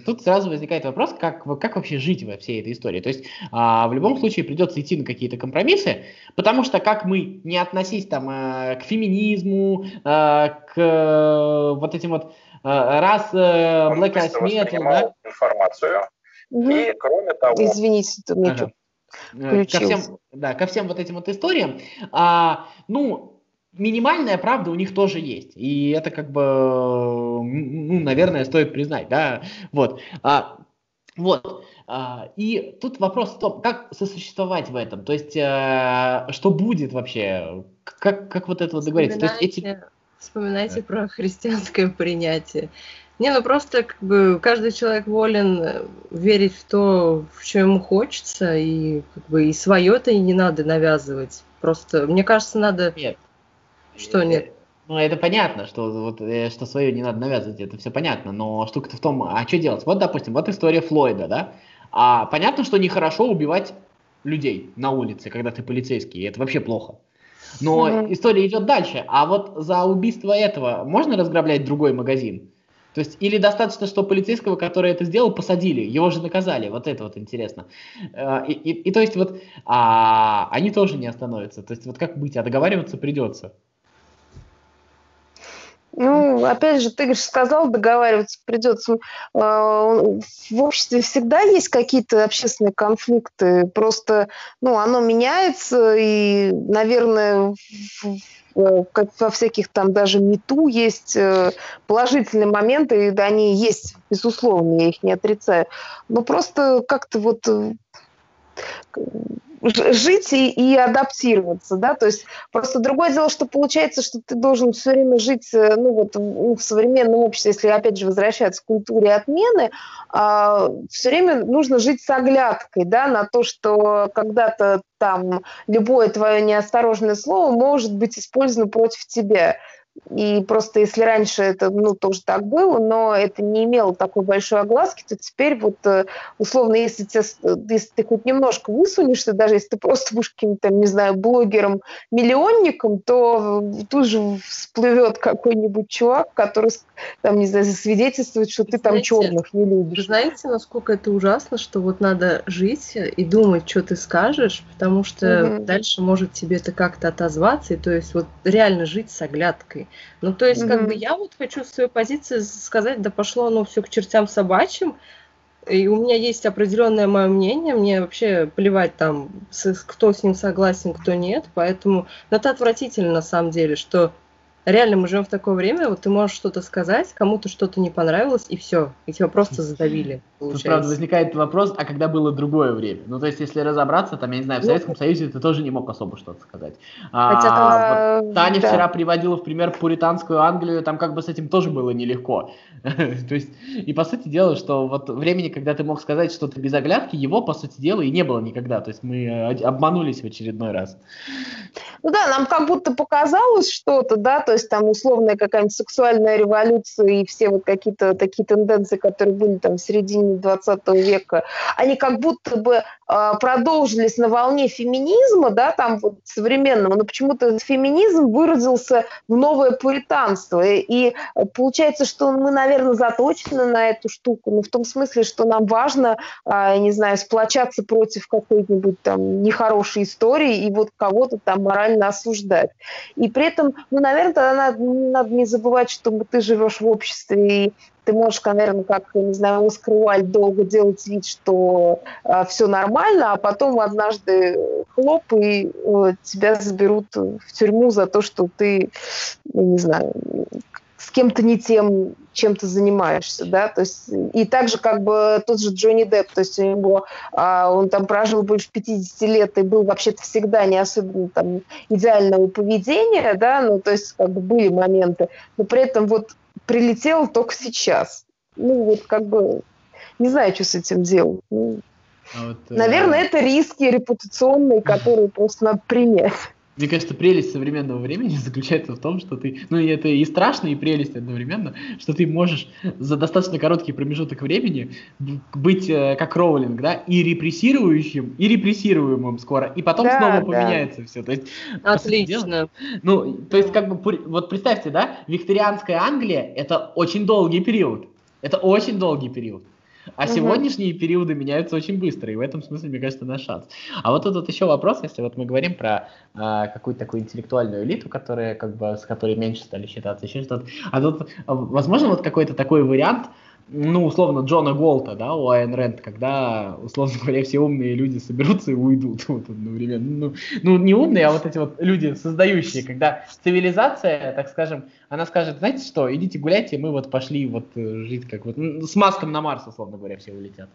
тут сразу возникает вопрос, как, как вообще жить во всей этой истории. То есть э, в любом случае придется идти на какие-то компромиссы, потому что как мы не относись там э, к феминизму, э, к э, вот этим вот э, раз э, Black Lives Matter, да? информацию, угу. и кроме того... Извините, тут ага. Э, ко всем, да, ко всем вот этим вот историям. А, ну, минимальная правда у них тоже есть. И это как бы, ну, наверное, стоит признать, да, вот. А, вот. А, и тут вопрос в том, как сосуществовать в этом. То есть, а, что будет вообще? Как, как вот это вот договориться? То есть эти... Вспоминайте да. про христианское принятие. Не, ну просто как бы каждый человек волен верить в то, в чем ему хочется, и как бы и свое-то и не надо навязывать. Просто, мне кажется, надо Нет. Что нет? Ну, это понятно, что, вот, э, что свое не надо навязывать, это все понятно, но штука-то в том, а что делать? Вот, допустим, вот история Флойда, да? А понятно, что нехорошо убивать людей на улице, когда ты полицейский, и это вообще плохо. Но mm-hmm. история идет дальше. А вот за убийство этого можно разграблять другой магазин? То есть, или достаточно, что полицейского, который это сделал, посадили, его же наказали. Вот это вот интересно. Э, и, и, и то есть, вот а, они тоже не остановятся. То есть, вот как быть, а договариваться придется. Ну, опять же, ты же сказал, договариваться придется. А, в обществе всегда есть какие-то общественные конфликты. Просто, ну, оно меняется, и, наверное, как во всяких там даже мету есть э, положительные моменты, и они есть, безусловно, я их не отрицаю. Но просто как-то вот э, жить и, и адаптироваться, да, то есть просто другое дело, что получается, что ты должен все время жить, э, ну вот в, современном обществе, если опять же возвращаться к культуре отмены, а, все время нужно жить с оглядкой, да, на то, что когда-то там любое твое неосторожное слово может быть использовано против тебя. И просто если раньше это, ну, тоже так было, но это не имело такой большой огласки, то теперь вот э, условно, если, тебе, если ты хоть немножко высунешься, даже если ты просто будешь каким-то, не знаю, блогером, миллионником, то тут же всплывет какой-нибудь чувак, который, там, не знаю, засвидетельствует, что ты знаете, там черных не любишь. Знаете, насколько это ужасно, что вот надо жить и думать, что ты скажешь, потому что угу. дальше может тебе это как-то отозваться, и то есть вот реально жить с оглядкой позиции. Ну, то есть, mm-hmm. как бы я вот хочу в своей позиции сказать, да пошло оно все к чертям собачьим, и у меня есть определенное мое мнение, мне вообще плевать там, кто с ним согласен, кто нет, поэтому ну, это отвратительно на самом деле, что Реально, мы живем в такое время, вот ты можешь что-то сказать, кому-то что-то не понравилось, и все, и тебя просто задавили. Тут, правда, возникает вопрос, а когда было другое время? Ну, то есть, если разобраться, там, я не знаю, в ну, Советском Союзе ты тоже не мог особо что-то сказать. А, Хотя а, вот Таня да. вчера приводила в пример пуританскую Англию, там как бы с этим тоже было нелегко. *laughs* то есть, и по сути дела, что вот времени, когда ты мог сказать что-то без оглядки, его, по сути дела, и не было никогда. То есть, мы э, обманулись в очередной раз. Ну да, нам как будто показалось что-то, да, то есть там условная какая-нибудь сексуальная революция и все вот какие-то такие тенденции, которые были там в середине 20 века, они как будто бы э, продолжились на волне феминизма, да, там вот современного, но почему-то феминизм выразился в новое пуританство. И, и получается, что мы, наверное, заточены на эту штуку, но в том смысле, что нам важно, э, не знаю, сплочаться против какой-нибудь там нехорошей истории и вот кого-то там морально осуждать. И при этом, ну, наверное, надо, надо не забывать, что ты живешь в обществе, и ты можешь, наверное, как, не знаю, Уальд долго делать вид, что э, все нормально, а потом однажды хлоп, и э, тебя заберут в тюрьму за то, что ты, не знаю, с кем-то не тем чем ты занимаешься, да, то есть и также как бы тот же Джонни Депп, то есть у него, а, он там прожил больше 50 лет и был вообще-то всегда не особенно там идеального поведения, да, ну то есть как бы были моменты, но при этом вот прилетел только сейчас, ну вот как бы не знаю, что с этим делать. Ну, а вот, э, наверное, э... это риски репутационные, *laughs* которые просто надо принять. Мне кажется, прелесть современного времени *laughs* заключается в том, что ты, ну и это и страшно, и прелесть одновременно, что ты можешь за достаточно короткий промежуток времени быть э, как Роулинг, да, и репрессирующим, и репрессируемым скоро, и потом да, снова да. поменяется все. То есть, Отлично. Ну, то есть как бы, вот представьте, да, викторианская Англия это очень долгий период. Это очень долгий период. А угу. сегодняшние периоды меняются очень быстро, и в этом смысле, мне кажется, наш шанс. А вот тут еще вопрос, если вот мы говорим про э, какую-то такую интеллектуальную элиту, которая как бы с которой меньше стали считаться, еще что-то. А тут, а, возможно, вот какой-то такой вариант, ну, условно, Джона Голта, да, у Айн Рэнд, когда, условно *laughs* говоря, все умные люди соберутся и уйдут *laughs* вот одновременно. Ну, ну, не умные, а вот эти вот люди создающие, когда цивилизация, так скажем, она скажет, знаете что, идите гуляйте, мы вот пошли вот э, жить как вот, с маском на Марс, условно говоря, все улетят.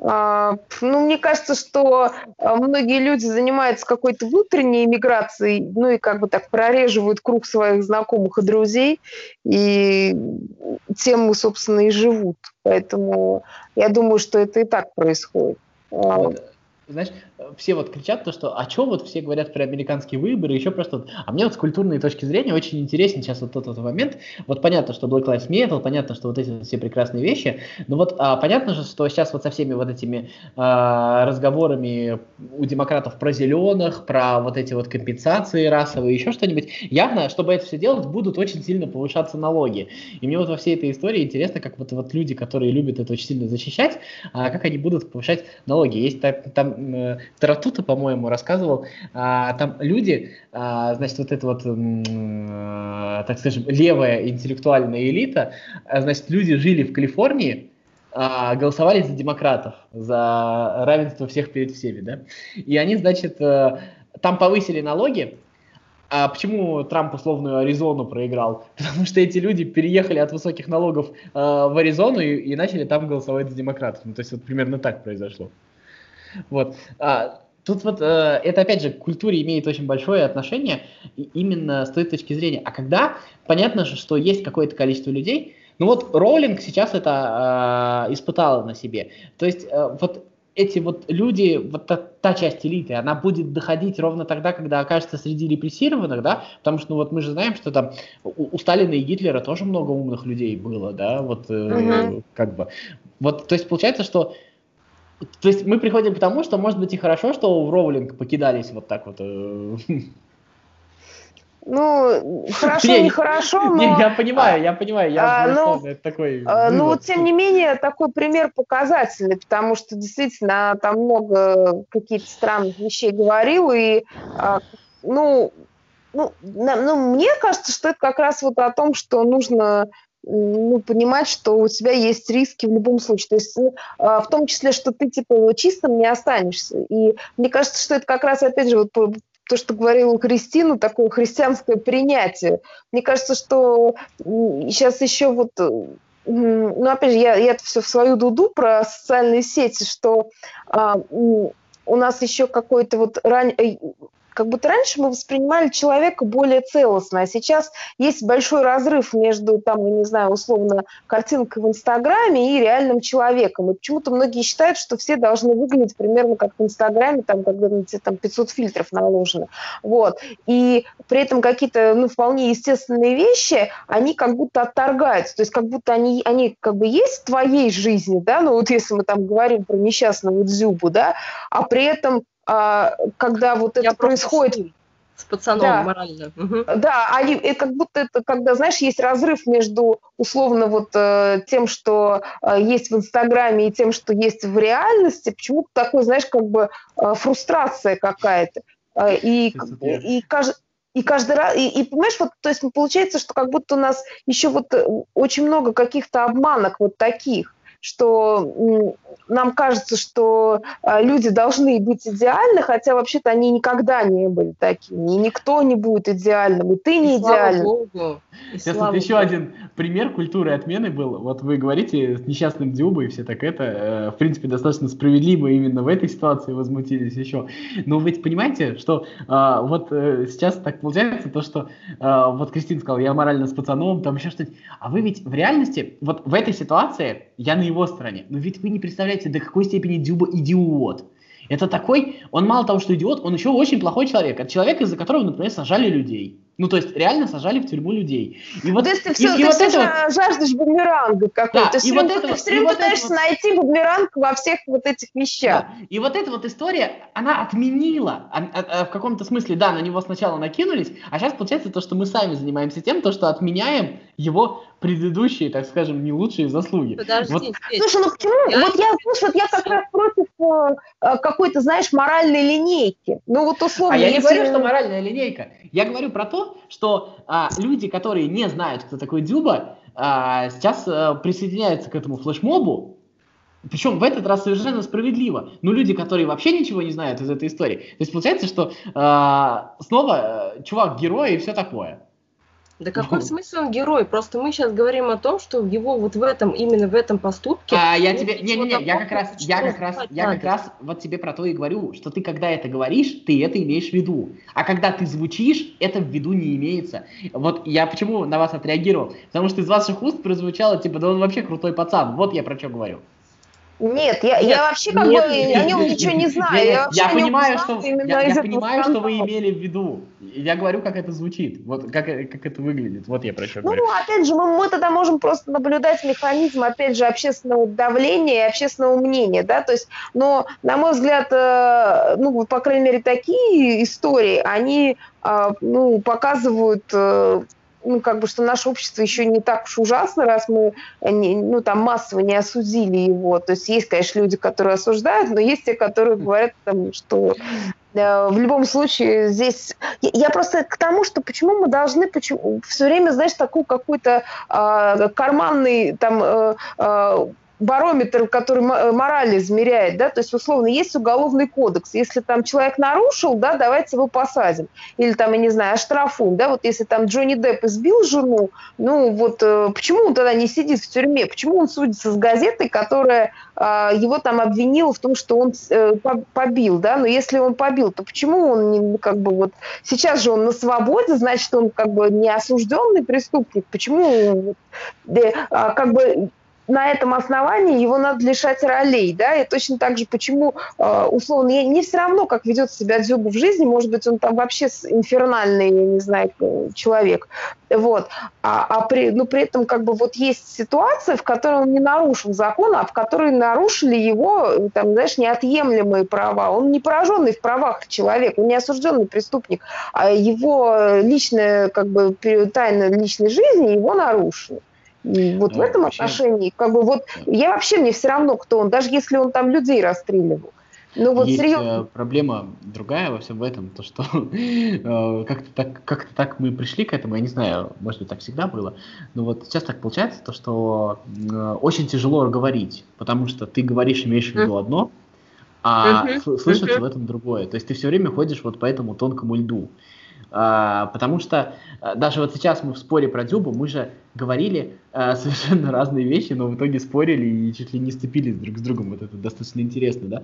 А, ну, мне кажется, что а, многие люди занимаются какой-то внутренней миграцией, ну и как бы так прореживают круг своих знакомых и друзей, и тем собственно, и живут. Поэтому я думаю, что это и так происходит. А, знаешь, все вот кричат то, что, а что вот все говорят про американские выборы, еще просто, а мне вот с культурной точки зрения очень интересен сейчас вот тот, тот момент, вот понятно, что Black Lives Matter, понятно, что вот эти все прекрасные вещи, но вот а, понятно же, что сейчас вот со всеми вот этими а, разговорами у демократов про зеленых, про вот эти вот компенсации расовые, еще что-нибудь, явно, чтобы это все делать, будут очень сильно повышаться налоги. И мне вот во всей этой истории интересно, как вот, вот люди, которые любят это очень сильно защищать, а, как они будут повышать налоги. Есть там, там э, Таратута, по-моему, рассказывал, а, там люди, а, значит, вот эта вот, э, так скажем, левая интеллектуальная элита, а, значит, люди жили в Калифорнии, а, голосовали за демократов, за равенство всех перед всеми, да, и они, значит, э, там повысили налоги, а почему Трамп условную Аризону проиграл? *laughs* Потому что эти люди переехали от высоких налогов э, в Аризону и, и начали там голосовать за демократов. Ну, то есть вот примерно так произошло. Вот. А, тут вот э, это опять же к культуре имеет очень большое отношение именно с той точки зрения. А когда понятно же, что есть какое-то количество людей, ну вот Роулинг сейчас это э, испытала на себе. То есть э, вот эти вот люди, вот та, та часть элиты, она будет доходить ровно тогда, когда окажется среди репрессированных, да, потому что, ну вот мы же знаем, что там у, у Сталина и Гитлера тоже много умных людей было, да, вот э, угу. как бы. Вот, то есть получается, что то есть мы приходим к тому, что может быть и хорошо, что в Роулинг покидались вот так вот. Э, ну, хорошо, не, нехорошо, *laughs* но... Не, я понимаю, я понимаю, я а, но, это такой... А, ну, вот, тем не менее, такой пример показательный, потому что действительно там много каких-то странных вещей говорил, и, а, ну, ну, ну, мне кажется, что это как раз вот о том, что нужно ну, понимать, что у тебя есть риски в любом случае. То есть ну, в том числе, что ты типа чистым не останешься. И мне кажется, что это как раз, опять же, вот то, что говорила Кристина, такое христианское принятие. Мне кажется, что сейчас еще вот ну, опять же, я, я это все в свою дуду про социальные сети, что а, у нас еще какой-то вот ран как будто раньше мы воспринимали человека более целостно, а сейчас есть большой разрыв между, там, я не знаю, условно, картинкой в Инстаграме и реальным человеком. И почему-то многие считают, что все должны выглядеть примерно как в Инстаграме, там, когда на тебе там 500 фильтров наложено. Вот. И при этом какие-то, ну, вполне естественные вещи, они как будто отторгаются. То есть как будто они, они как бы есть в твоей жизни, да, ну вот если мы там говорим про несчастного Дзюбу, да, а при этом а, когда вот это Я происходит с пацаном да. морально. Угу. Да, они, и как будто это, когда, знаешь, есть разрыв между условно вот э, тем, что э, есть в Инстаграме, и тем, что есть в реальности, почему-то такой, знаешь, как бы э, фрустрация какая-то. Э, и, и, и, кажд, и каждый раз, и, и понимаешь, вот, то есть получается, что как будто у нас еще вот э, очень много каких-то обманок вот таких что нам кажется, что а, люди должны быть идеальны, хотя вообще-то они никогда не были такими. И никто не будет идеальным, и ты не и идеальный. Слава Богу. Сейчас вот еще один пример культуры отмены был. Вот вы говорите с несчастным Дюбой и все так это, э, в принципе, достаточно справедливо именно в этой ситуации возмутились еще. Но вы понимаете, что а, вот э, сейчас так получается, то, что а, вот Кристина сказала, я морально с пацаном, там еще что-то. А вы ведь в реальности, вот в этой ситуации я на его стороне. Но ведь вы не представляете, до какой степени Дюба идиот. Это такой, он мало того, что идиот, он еще очень плохой человек. Это человек, из-за которого, например, сажали людей. Ну, то есть реально сажали в тюрьму людей. И вот, то есть ты все, и, ты и все вот это жаждешь бумеранга какой-то. Да, ты и вот это, ты все время пытаешься вот найти бумеранг во всех вот этих вещах. Да. И вот эта вот история, она отменила, а, а, а, в каком-то смысле, да, на него сначала накинулись, а сейчас получается то, что мы сами занимаемся тем, то, что отменяем его предыдущие, так скажем, не лучшие заслуги. Подожди, вот. Слушай, ну почему? Я вот я, слушай, вот я как раз против э, э, какой-то, знаешь, моральной линейки. Ну вот условно. А я не говорю, что моральная линейка. Я говорю про то, что а, люди, которые не знают, кто такой Дюба, а, сейчас а, присоединяются к этому флешмобу, причем в этот раз совершенно справедливо. Но люди, которые вообще ничего не знают из этой истории. То есть получается, что э, снова чувак герой и все такое. Да какой смысл он герой? Просто мы сейчас говорим о том, что его вот в этом, именно в этом поступке... А, я тебе... Не-не-не, я как раз, я как раз, я как раз вот тебе про то и говорю, что ты когда это говоришь, ты это имеешь в виду. А когда ты звучишь, это в виду не имеется. Вот я почему на вас отреагировал? Потому что из ваших уст прозвучало, типа, да он вообще крутой пацан. Вот я про что говорю. Нет, я, нет, я вообще как нет, бы нет, о нем ничего не знаю. Нет, я, я понимаю, что, я, я понимаю что вы имели в виду. Я говорю, как это звучит, вот как, как это выглядит. Вот я про что ну, говорю. Ну, опять же, мы, мы тогда можем просто наблюдать механизм, опять же, общественного давления и общественного мнения, да, то есть, но, на мой взгляд, э, ну, по крайней мере, такие истории, они, э, ну, показывают э, ну, как бы, что наше общество еще не так уж ужасно, раз мы, не, ну, там, массово не осудили его. То есть есть, конечно, люди, которые осуждают, но есть те, которые говорят, там, что э, в любом случае здесь... Я, просто к тому, что почему мы должны почему, все время, знаешь, такой какой-то э, карманный там... Э, э, барометр, который э, мораль измеряет, да, то есть, условно, есть уголовный кодекс. Если там человек нарушил, да, давайте его посадим. Или там, я не знаю, оштрафуем, да, вот если там Джонни Депп избил жену, ну вот э, почему он тогда не сидит в тюрьме? Почему он судится с газетой, которая э, его там обвинила в том, что он э, побил, да, но если он побил, то почему он не, как бы вот, сейчас же он на свободе, значит, он как бы не осужденный преступник, почему э, как бы на этом основании его надо лишать ролей, да, и точно так же, почему, э, условно, я, не все равно, как ведет себя Дзюба в жизни, может быть, он там вообще инфернальный, я не знаю, э, человек, вот, а, а при, ну, при этом как бы вот есть ситуация, в которой он не нарушил закон, а в которой нарушили его, там, знаешь, неотъемлемые права, он не пораженный в правах человек, он не осужденный преступник, а его личная, как бы, тайна личной жизни его нарушили. Вот ну, в этом вообще... отношении, как бы вот, я вообще мне все равно, кто он, даже если он там людей расстреливал. Ну вот Есть серьезно. Э, проблема другая во всем этом, то что *laughs* э, как-то так, как так мы пришли к этому, я не знаю, может быть так всегда было, но вот сейчас так получается, то что э, очень тяжело говорить, потому что ты говоришь, имеешь в виду одно, а слышится в этом другое. То есть ты все время ходишь вот по этому тонкому льду. А, потому что а, даже вот сейчас мы в споре про Дзюбу, мы же говорили а, *laughs* совершенно разные вещи, но в итоге спорили и чуть ли не сцепились друг с другом. Вот это достаточно интересно, да?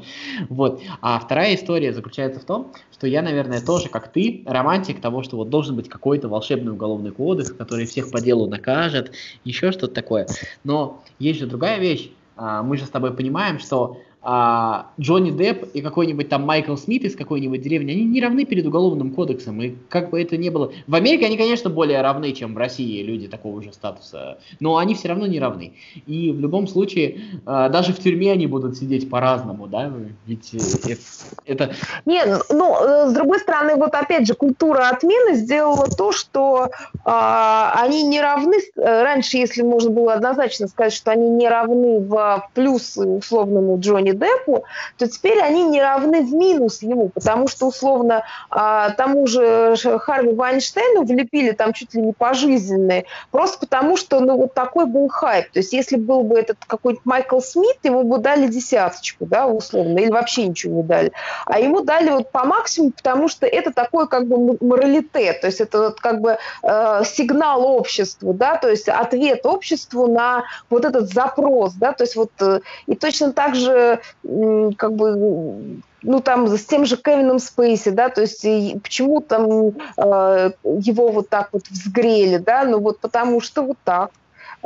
Вот. А вторая история заключается в том, что я, наверное, тоже, как ты, романтик того, что вот должен быть какой-то волшебный уголовный кодекс, который всех по делу накажет, еще что-то такое. Но есть же другая вещь. Мы же с тобой понимаем, что а, Джонни Депп и какой-нибудь там Майкл Смит из какой-нибудь деревни, они не равны перед уголовным кодексом. И как бы это ни было... В Америке они, конечно, более равны, чем в России люди такого же статуса, но они все равно не равны. И в любом случае, а, даже в тюрьме они будут сидеть по-разному, да? Ведь это... это... Нет, ну, э, с другой стороны, вот опять же, культура отмены сделала то, что а, они не равны... Э, раньше, если можно было однозначно сказать, что они не равны в плюс условному Джонни Деппу, то теперь они не равны в минус ему, потому что, условно, а, тому же Харви Вайнштейну влепили там чуть ли не пожизненные, просто потому что, ну, вот такой был хайп. То есть если был бы этот какой-нибудь Майкл Смит, ему бы дали десяточку, да, условно, или вообще ничего не дали. А ему дали вот по максимуму, потому что это такой как бы моралитет, то есть это вот как бы э, сигнал обществу, да, то есть ответ обществу на вот этот запрос, да, то есть вот э, и точно так же как бы ну, там, с тем же Кевином Спейси, да, то есть почему там э, его вот так вот взгрели, да, ну вот потому что вот так.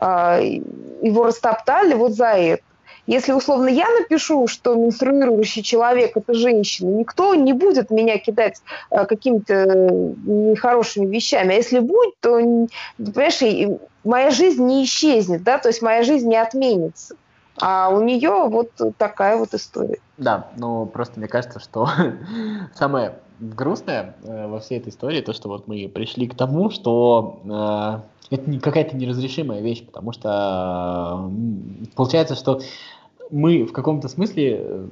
Э, его растоптали вот за это. Если, условно, я напишу, что менструирующий человек – это женщина, никто не будет меня кидать э, какими-то нехорошими вещами. А если будет, то, понимаешь, моя жизнь не исчезнет, да, то есть моя жизнь не отменится. А у нее вот такая вот история. Да, ну просто мне кажется, что *laughs* самое грустное э, во всей этой истории, то, что вот мы пришли к тому, что э, это какая-то неразрешимая вещь, потому что э, получается, что мы в каком-то смысле...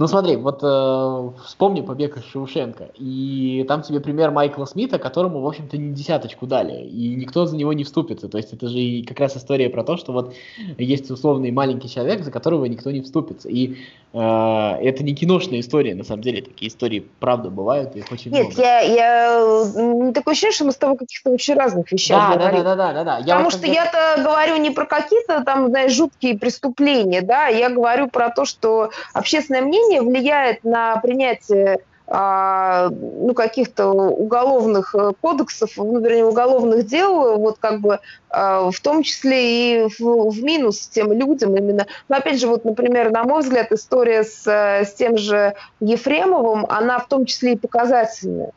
Ну смотри, вот э, вспомни побег из Шоушенка, и там тебе пример Майкла Смита, которому, в общем-то, не десяточку дали, и никто за него не вступится. То есть это же и как раз история про то, что вот есть условный маленький человек, за которого никто не вступится. И э, это не киношная история, на самом деле, такие истории правда бывают, их очень Нет, много. я, я такое ощущение, что мы с тобой каких-то очень разных вещах да, говорим. Да, да, да, да, да. Я Потому вот что когда... я-то говорю не про какие-то там, знаешь, жуткие преступления, да, я говорю про то, что общественное мнение влияет на принятие а, ну, каких-то уголовных э, кодексов, ну, вернее, уголовных дел, вот как бы а, в том числе и в, в минус тем людям именно. Но опять же, вот, например, на мой взгляд, история с, э, с тем же Ефремовым, она в том числе и показательная.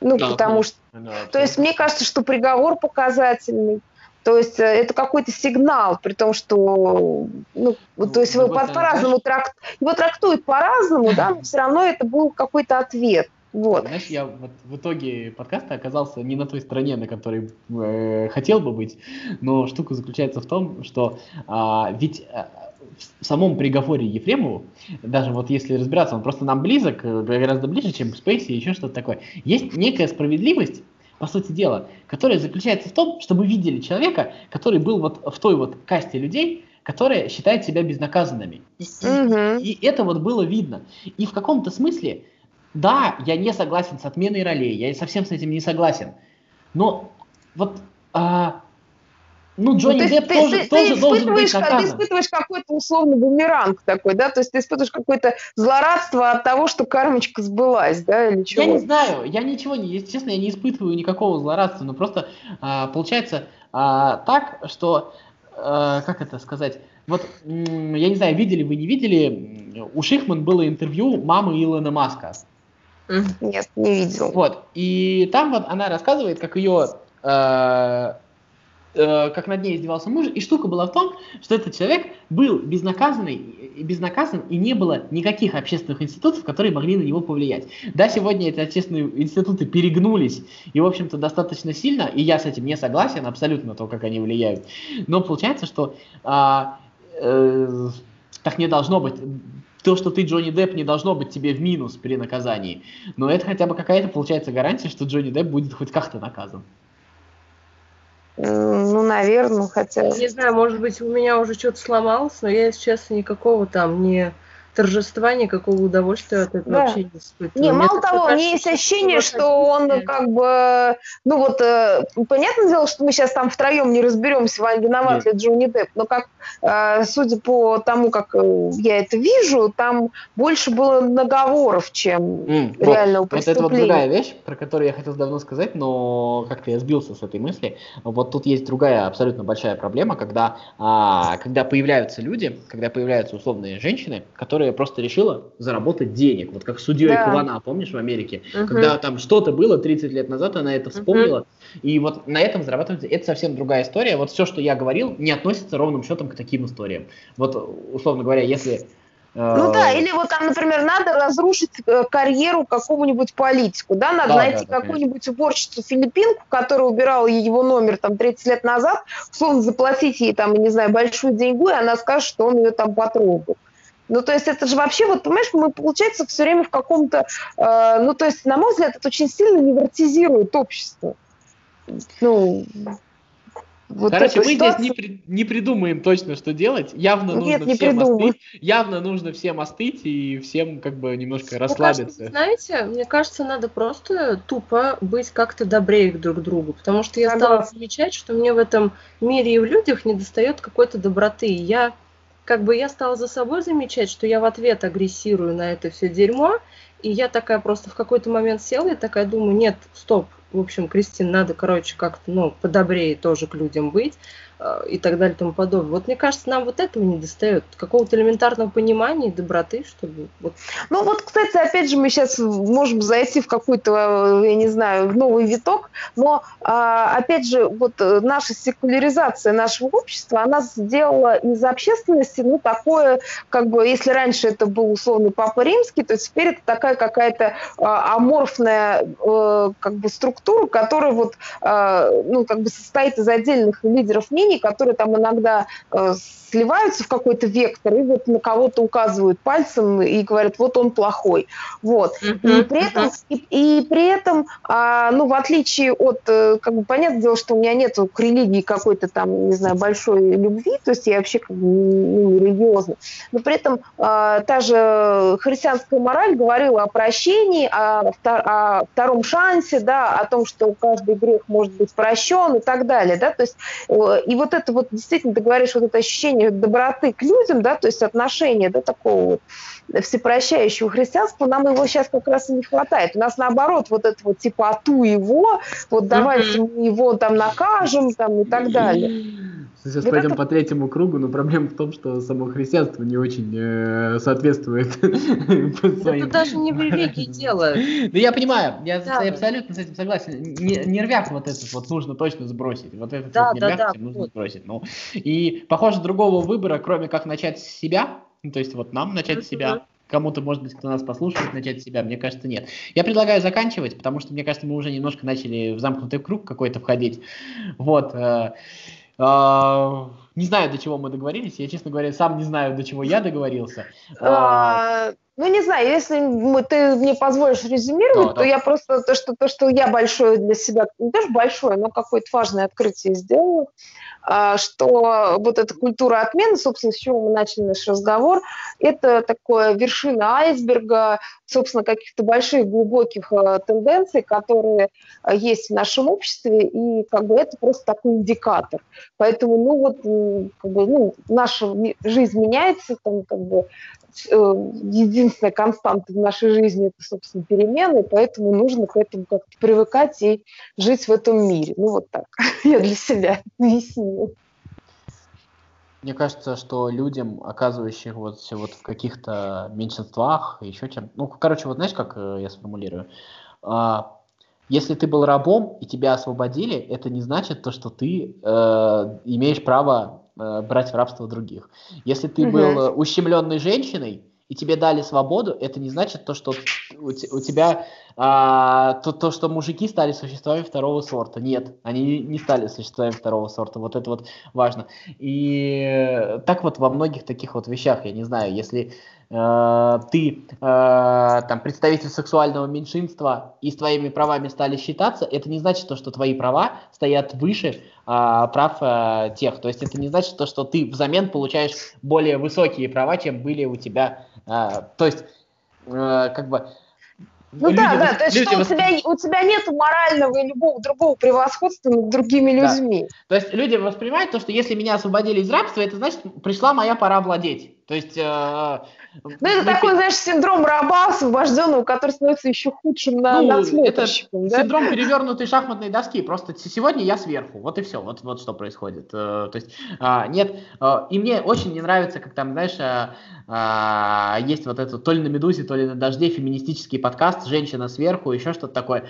Ну, да, потому что... Да, то есть мне кажется, что приговор показательный. То есть э, это какой-то сигнал, при том, что, ну, ну то есть его по- по-разному трак... его трактуют по-разному, да, но все равно это был какой-то ответ. Вот. Знаешь, я вот в итоге подкаста оказался не на той стороне, на которой э, хотел бы быть, но штука заключается в том, что а, ведь а, в самом приговоре Ефремову, даже вот если разбираться, он просто нам близок, э, гораздо ближе, чем Спейси и еще что-то такое, есть некая справедливость, по сути дела, которая заключается в том, что мы видели человека, который был вот в той вот касте людей, которые считают себя безнаказанными. И, угу. и это вот было видно. И в каком-то смысле, да, я не согласен с отменой ролей, я совсем с этим не согласен. Но вот а, ну, Джонни ну, Депп тоже, ты, тоже ты должен быть наказан. Ты испытываешь какой-то условный бумеранг такой, да? То есть ты испытываешь какое-то злорадство от того, что кармочка сбылась, да, или чего? Я не знаю, я ничего не, если честно, я не испытываю никакого злорадства, но просто а, получается а, так, что, а, как это сказать, вот, я не знаю, видели вы, не видели, у Шихман было интервью мамы Илона Маска. Нет, не видел. Вот, и там вот она рассказывает, как ее а, как над ней издевался муж. И штука была в том, что этот человек был безнаказанный, безнаказан, и не было никаких общественных институтов, которые могли на него повлиять. Да, сегодня эти общественные институты перегнулись, и, в общем-то, достаточно сильно, и я с этим не согласен абсолютно, то, как они влияют. Но получается, что а, э, так не должно быть то, что ты Джонни Депп, не должно быть тебе в минус при наказании. Но это хотя бы какая-то, получается, гарантия, что Джонни Депп будет хоть как-то наказан. Ну, наверное, хотя... Не знаю, может быть, у меня уже что-то сломалось, но я, если честно, никакого там не торжества, никакого удовольствия от этого да. вообще не испытываю. Не, мало того, у меня есть ощущение, что он как бы, ну вот, э, понятное дело, что мы сейчас там втроем не разберемся, Вань, виноват ли Джонни Депп, но как, судя по тому, как э, я это вижу, там больше было наговоров, чем mm, реального вот, преступления. Вот это вот другая вещь, про которую я хотел давно сказать, но как-то я сбился с этой мысли. Вот тут есть другая абсолютно большая проблема, когда, а, когда появляются люди, когда появляются условные женщины, которые просто решила заработать денег. Вот как судьей да. Квана, помнишь, в Америке? Угу. Когда там что-то было 30 лет назад, она это вспомнила. Угу. И вот на этом зарабатывать, это совсем другая история. Вот все, что я говорил, не относится ровным счетом к таким историям. Вот, условно говоря, если ну да, э, или вот там, например, надо разрушить э, карьеру какому-нибудь политику, да, надо да, найти да, какую-нибудь уборщицу филиппинку, которая убирала его номер там 30 лет назад, условно заплатить ей там, не знаю, большую деньгу, и она скажет, что он ее там потрогал. Ну, то есть это же вообще, вот, понимаешь, мы, получается, все время в каком-то... Э, ну, то есть, на мой взгляд, это очень сильно невротизирует общество. Ну, вот Короче, мы ситуацию... здесь не, при, не придумаем точно, что делать. Явно Нет, нужно всем придумаю. остыть. Явно нужно всем остыть и всем как бы немножко расслабиться. Кажется, знаете, мне кажется, надо просто тупо быть как-то добрее друг к другу. Потому что я стала замечать, что мне в этом мире и в людях не достает какой-то доброты. Я как бы я стала за собой замечать, что я в ответ агрессирую на это все дерьмо, и я такая просто в какой-то момент села и такая думаю, нет, стоп, в общем, Кристин, надо, короче, как-то, ну, подобрее тоже к людям быть. Э, и так далее и тому подобное. Вот мне кажется, нам вот этого не достает, какого-то элементарного понимания доброты, чтобы... Вот... Ну вот, кстати, опять же, мы сейчас можем зайти в какой-то, я не знаю, новый виток, но, а, опять же, вот э, наша секуляризация нашего общества, она сделала из общественности, ну, такое, как бы, если раньше это был условный Папа Римский, то теперь это такая какая-то аморфная э, как бы структура, которая вот, ну, как бы состоит из отдельных лидеров мнений, мнений, которые там иногда э, сливаются в какой-то вектор и вот на кого-то указывают пальцем и говорят, вот он плохой. Вот. И при этом, и, и при этом а, ну, в отличие от, э, как бы, понятное дело, что у меня нет к религии какой-то там, не знаю, большой любви, то есть я вообще как бы ну, не религиозна, но при этом а, та же христианская мораль говорила о прощении, о, о втором шансе, да, о том, что каждый грех может быть прощен и так далее, да, то есть э, и вот это вот, действительно, ты говоришь, вот это ощущение доброты к людям, да, то есть отношение, да, такого вот всепрощающего христианства, нам его сейчас как раз и не хватает. У нас наоборот вот это вот типа «ату его», вот давайте мы его там накажем там и так далее. Сейчас вот пойдем это... по третьему кругу, но проблема в том, что само христианство не очень э, соответствует *laughs* своим... Это даже не в религии *laughs* дело. Ну я понимаю, я абсолютно с этим согласен. Нервяк вот этот вот нужно точно сбросить. Вот этот вот нервяк нужно сбросить. Ну, и, похоже, другого выбора, кроме как начать с себя, ну, то есть вот нам начать с себя, кому-то, может быть, кто нас послушает, начать с себя, мне кажется, нет. Я предлагаю заканчивать, потому что, мне кажется, мы уже немножко начали в замкнутый круг какой-то входить. Вот. А, не знаю, до чего мы договорились. Я, честно говоря, сам не знаю, до чего я договорился. А, ну, не знаю, если ты мне позволишь резюмировать, да, то да. я просто то что, то, что я большое для себя, не даже большое, но какое-то важное открытие сделала. А, что вот эта культура отмены, собственно, с чего мы начали наш разговор, это такое вершина айсберга, собственно, каких-то больших глубоких э, тенденций, которые э, есть в нашем обществе, и как бы это просто такой индикатор. Поэтому, ну вот, как бы, ну, наша жизнь меняется, там, как бы, Э, единственная константа в нашей жизни – это, собственно, перемены, поэтому нужно к этому как-то привыкать и жить в этом мире. Ну, вот так *laughs* я для себя объяснила. Мне кажется, что людям, оказывающих вот, вот в каких-то меньшинствах, еще чем... Ну, короче, вот знаешь, как э, я сформулирую? А, если ты был рабом и тебя освободили, это не значит то, что ты э, имеешь право э, брать в рабство других. Если ты угу. был ущемленной женщиной и тебе дали свободу, это не значит то, что у, тебя а, то, то, что мужики стали существами второго сорта. Нет, они не стали существами второго сорта. Вот это вот важно. И так вот во многих таких вот вещах, я не знаю, если Э, ты э, там представитель сексуального меньшинства и с твоими правами стали считаться, это не значит то, что твои права стоят выше э, прав э, тех. То есть это не значит то, что ты взамен получаешь более высокие права, чем были у тебя. Э, то есть э, как бы ну люди, да, да, то есть что у тебя, у тебя нет морального и любого другого превосходства над другими людьми. Да. То есть люди воспринимают то, что если меня освободили из рабства, это значит, пришла моя пора владеть. То есть э, ну, это такой, знаешь, синдром раба освобожденного, который становится еще худшим на ну, Это да? синдром перевернутой шахматной доски. Просто сегодня я сверху. Вот и все. Вот, вот что происходит. Э, то есть, а, нет. Э, и мне очень не нравится, как там, знаешь, а, а, есть вот это то ли на «Медузе», то ли на «Дожде» феминистический подкаст «Женщина сверху», еще что-то такое.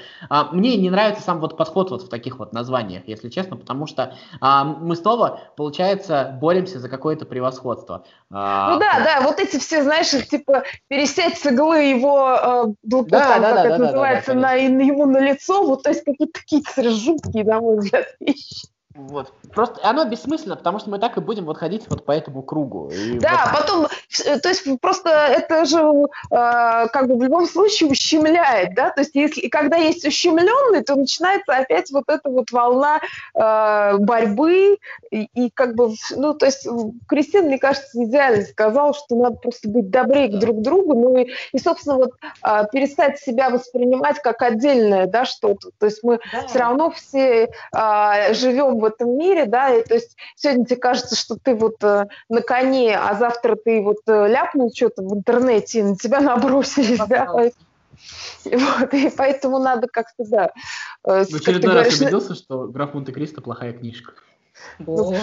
Мне не нравится сам вот подход вот в таких вот названиях, если честно, потому что мы снова, получается, боремся за какое-то превосходство. Ну да, да, вот эти все, знаешь, знаешь, типа пересечь с иглы его, э, да, там, да, как да, это да, называется, да, да, на, ему на лицо, вот, то есть какие-то такие жуткие, на мой взгляд, вещи. Вот. Просто оно бессмысленно, потому что мы так и будем вот ходить вот по этому кругу. И да, вот... потом, э, то есть просто это же э, как бы в любом случае ущемляет, да, то есть если, и когда есть ущемленный, то начинается опять вот эта вот волна э, борьбы, и, и как бы, ну, то есть Кристина, мне кажется, идеально сказал, что надо просто быть добрее да. друг к другу, ну и, и собственно, вот э, перестать себя воспринимать как отдельное, да, что-то, то есть мы да. все равно все э, живем в этом мире, да, и то есть сегодня тебе кажется, что ты вот э, на коне, а завтра ты вот э, ляпнул что-то в интернете, и на тебя набросились, да, вот, и поэтому надо как-то, да. Э, в очередной раз говоришь, убедился, что «Граф Монте-Кристо» плохая книжка. Ну,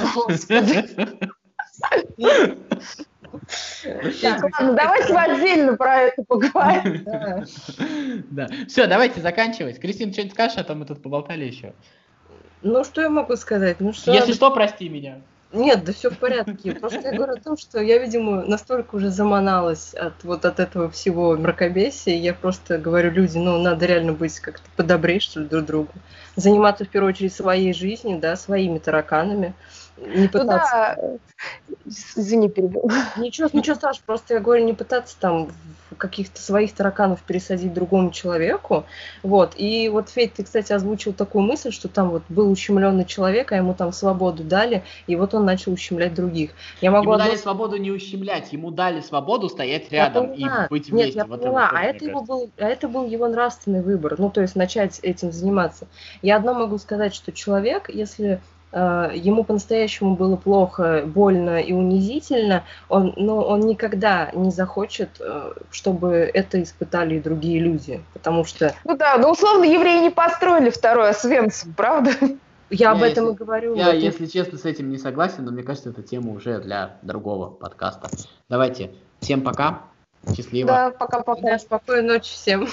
так, ладно, давайте отдельно про это поговорим. Да. Все, давайте заканчивать. Кристина, что-нибудь скажешь, а то мы тут поболтали еще. Ну, что я могу сказать? Ну, что... Если что, прости меня. Нет, да все в порядке. Просто я говорю о том, что я, видимо, настолько уже заманалась от вот от этого всего мракобесия. Я просто говорю, люди, ну, надо реально быть как-то подобрее, что ли, друг другу. Заниматься в первую очередь своей жизнью, да, своими тараканами. Не пытаться... Ну, да. Извини, перебил. Ничего, ничего страшного, просто я говорю, не пытаться там каких-то своих тараканов пересадить другому человеку. Вот. И вот, Федь, ты, кстати, озвучил такую мысль, что там вот был ущемленный человек, а ему там свободу дали, и вот он начал ущемлять других. Я могу ему дали свободу не ущемлять, ему дали свободу стоять рядом и быть вместе. Нет, я вот поняла, это, а, это его был, а это был его нравственный выбор, ну, то есть начать этим заниматься. Я одно могу сказать, что человек, если ему по-настоящему было плохо, больно и унизительно, он, но он никогда не захочет, э, чтобы это испытали и другие люди, потому что... Ну да, но условно евреи не построили второй Освенцим, правда? Я, я об этом если, и говорю. Я, если честно, с этим не согласен, но мне кажется, это тема уже для другого подкаста. Давайте, всем пока, счастливо. Да, пока-пока. Да, спокойной ночи всем.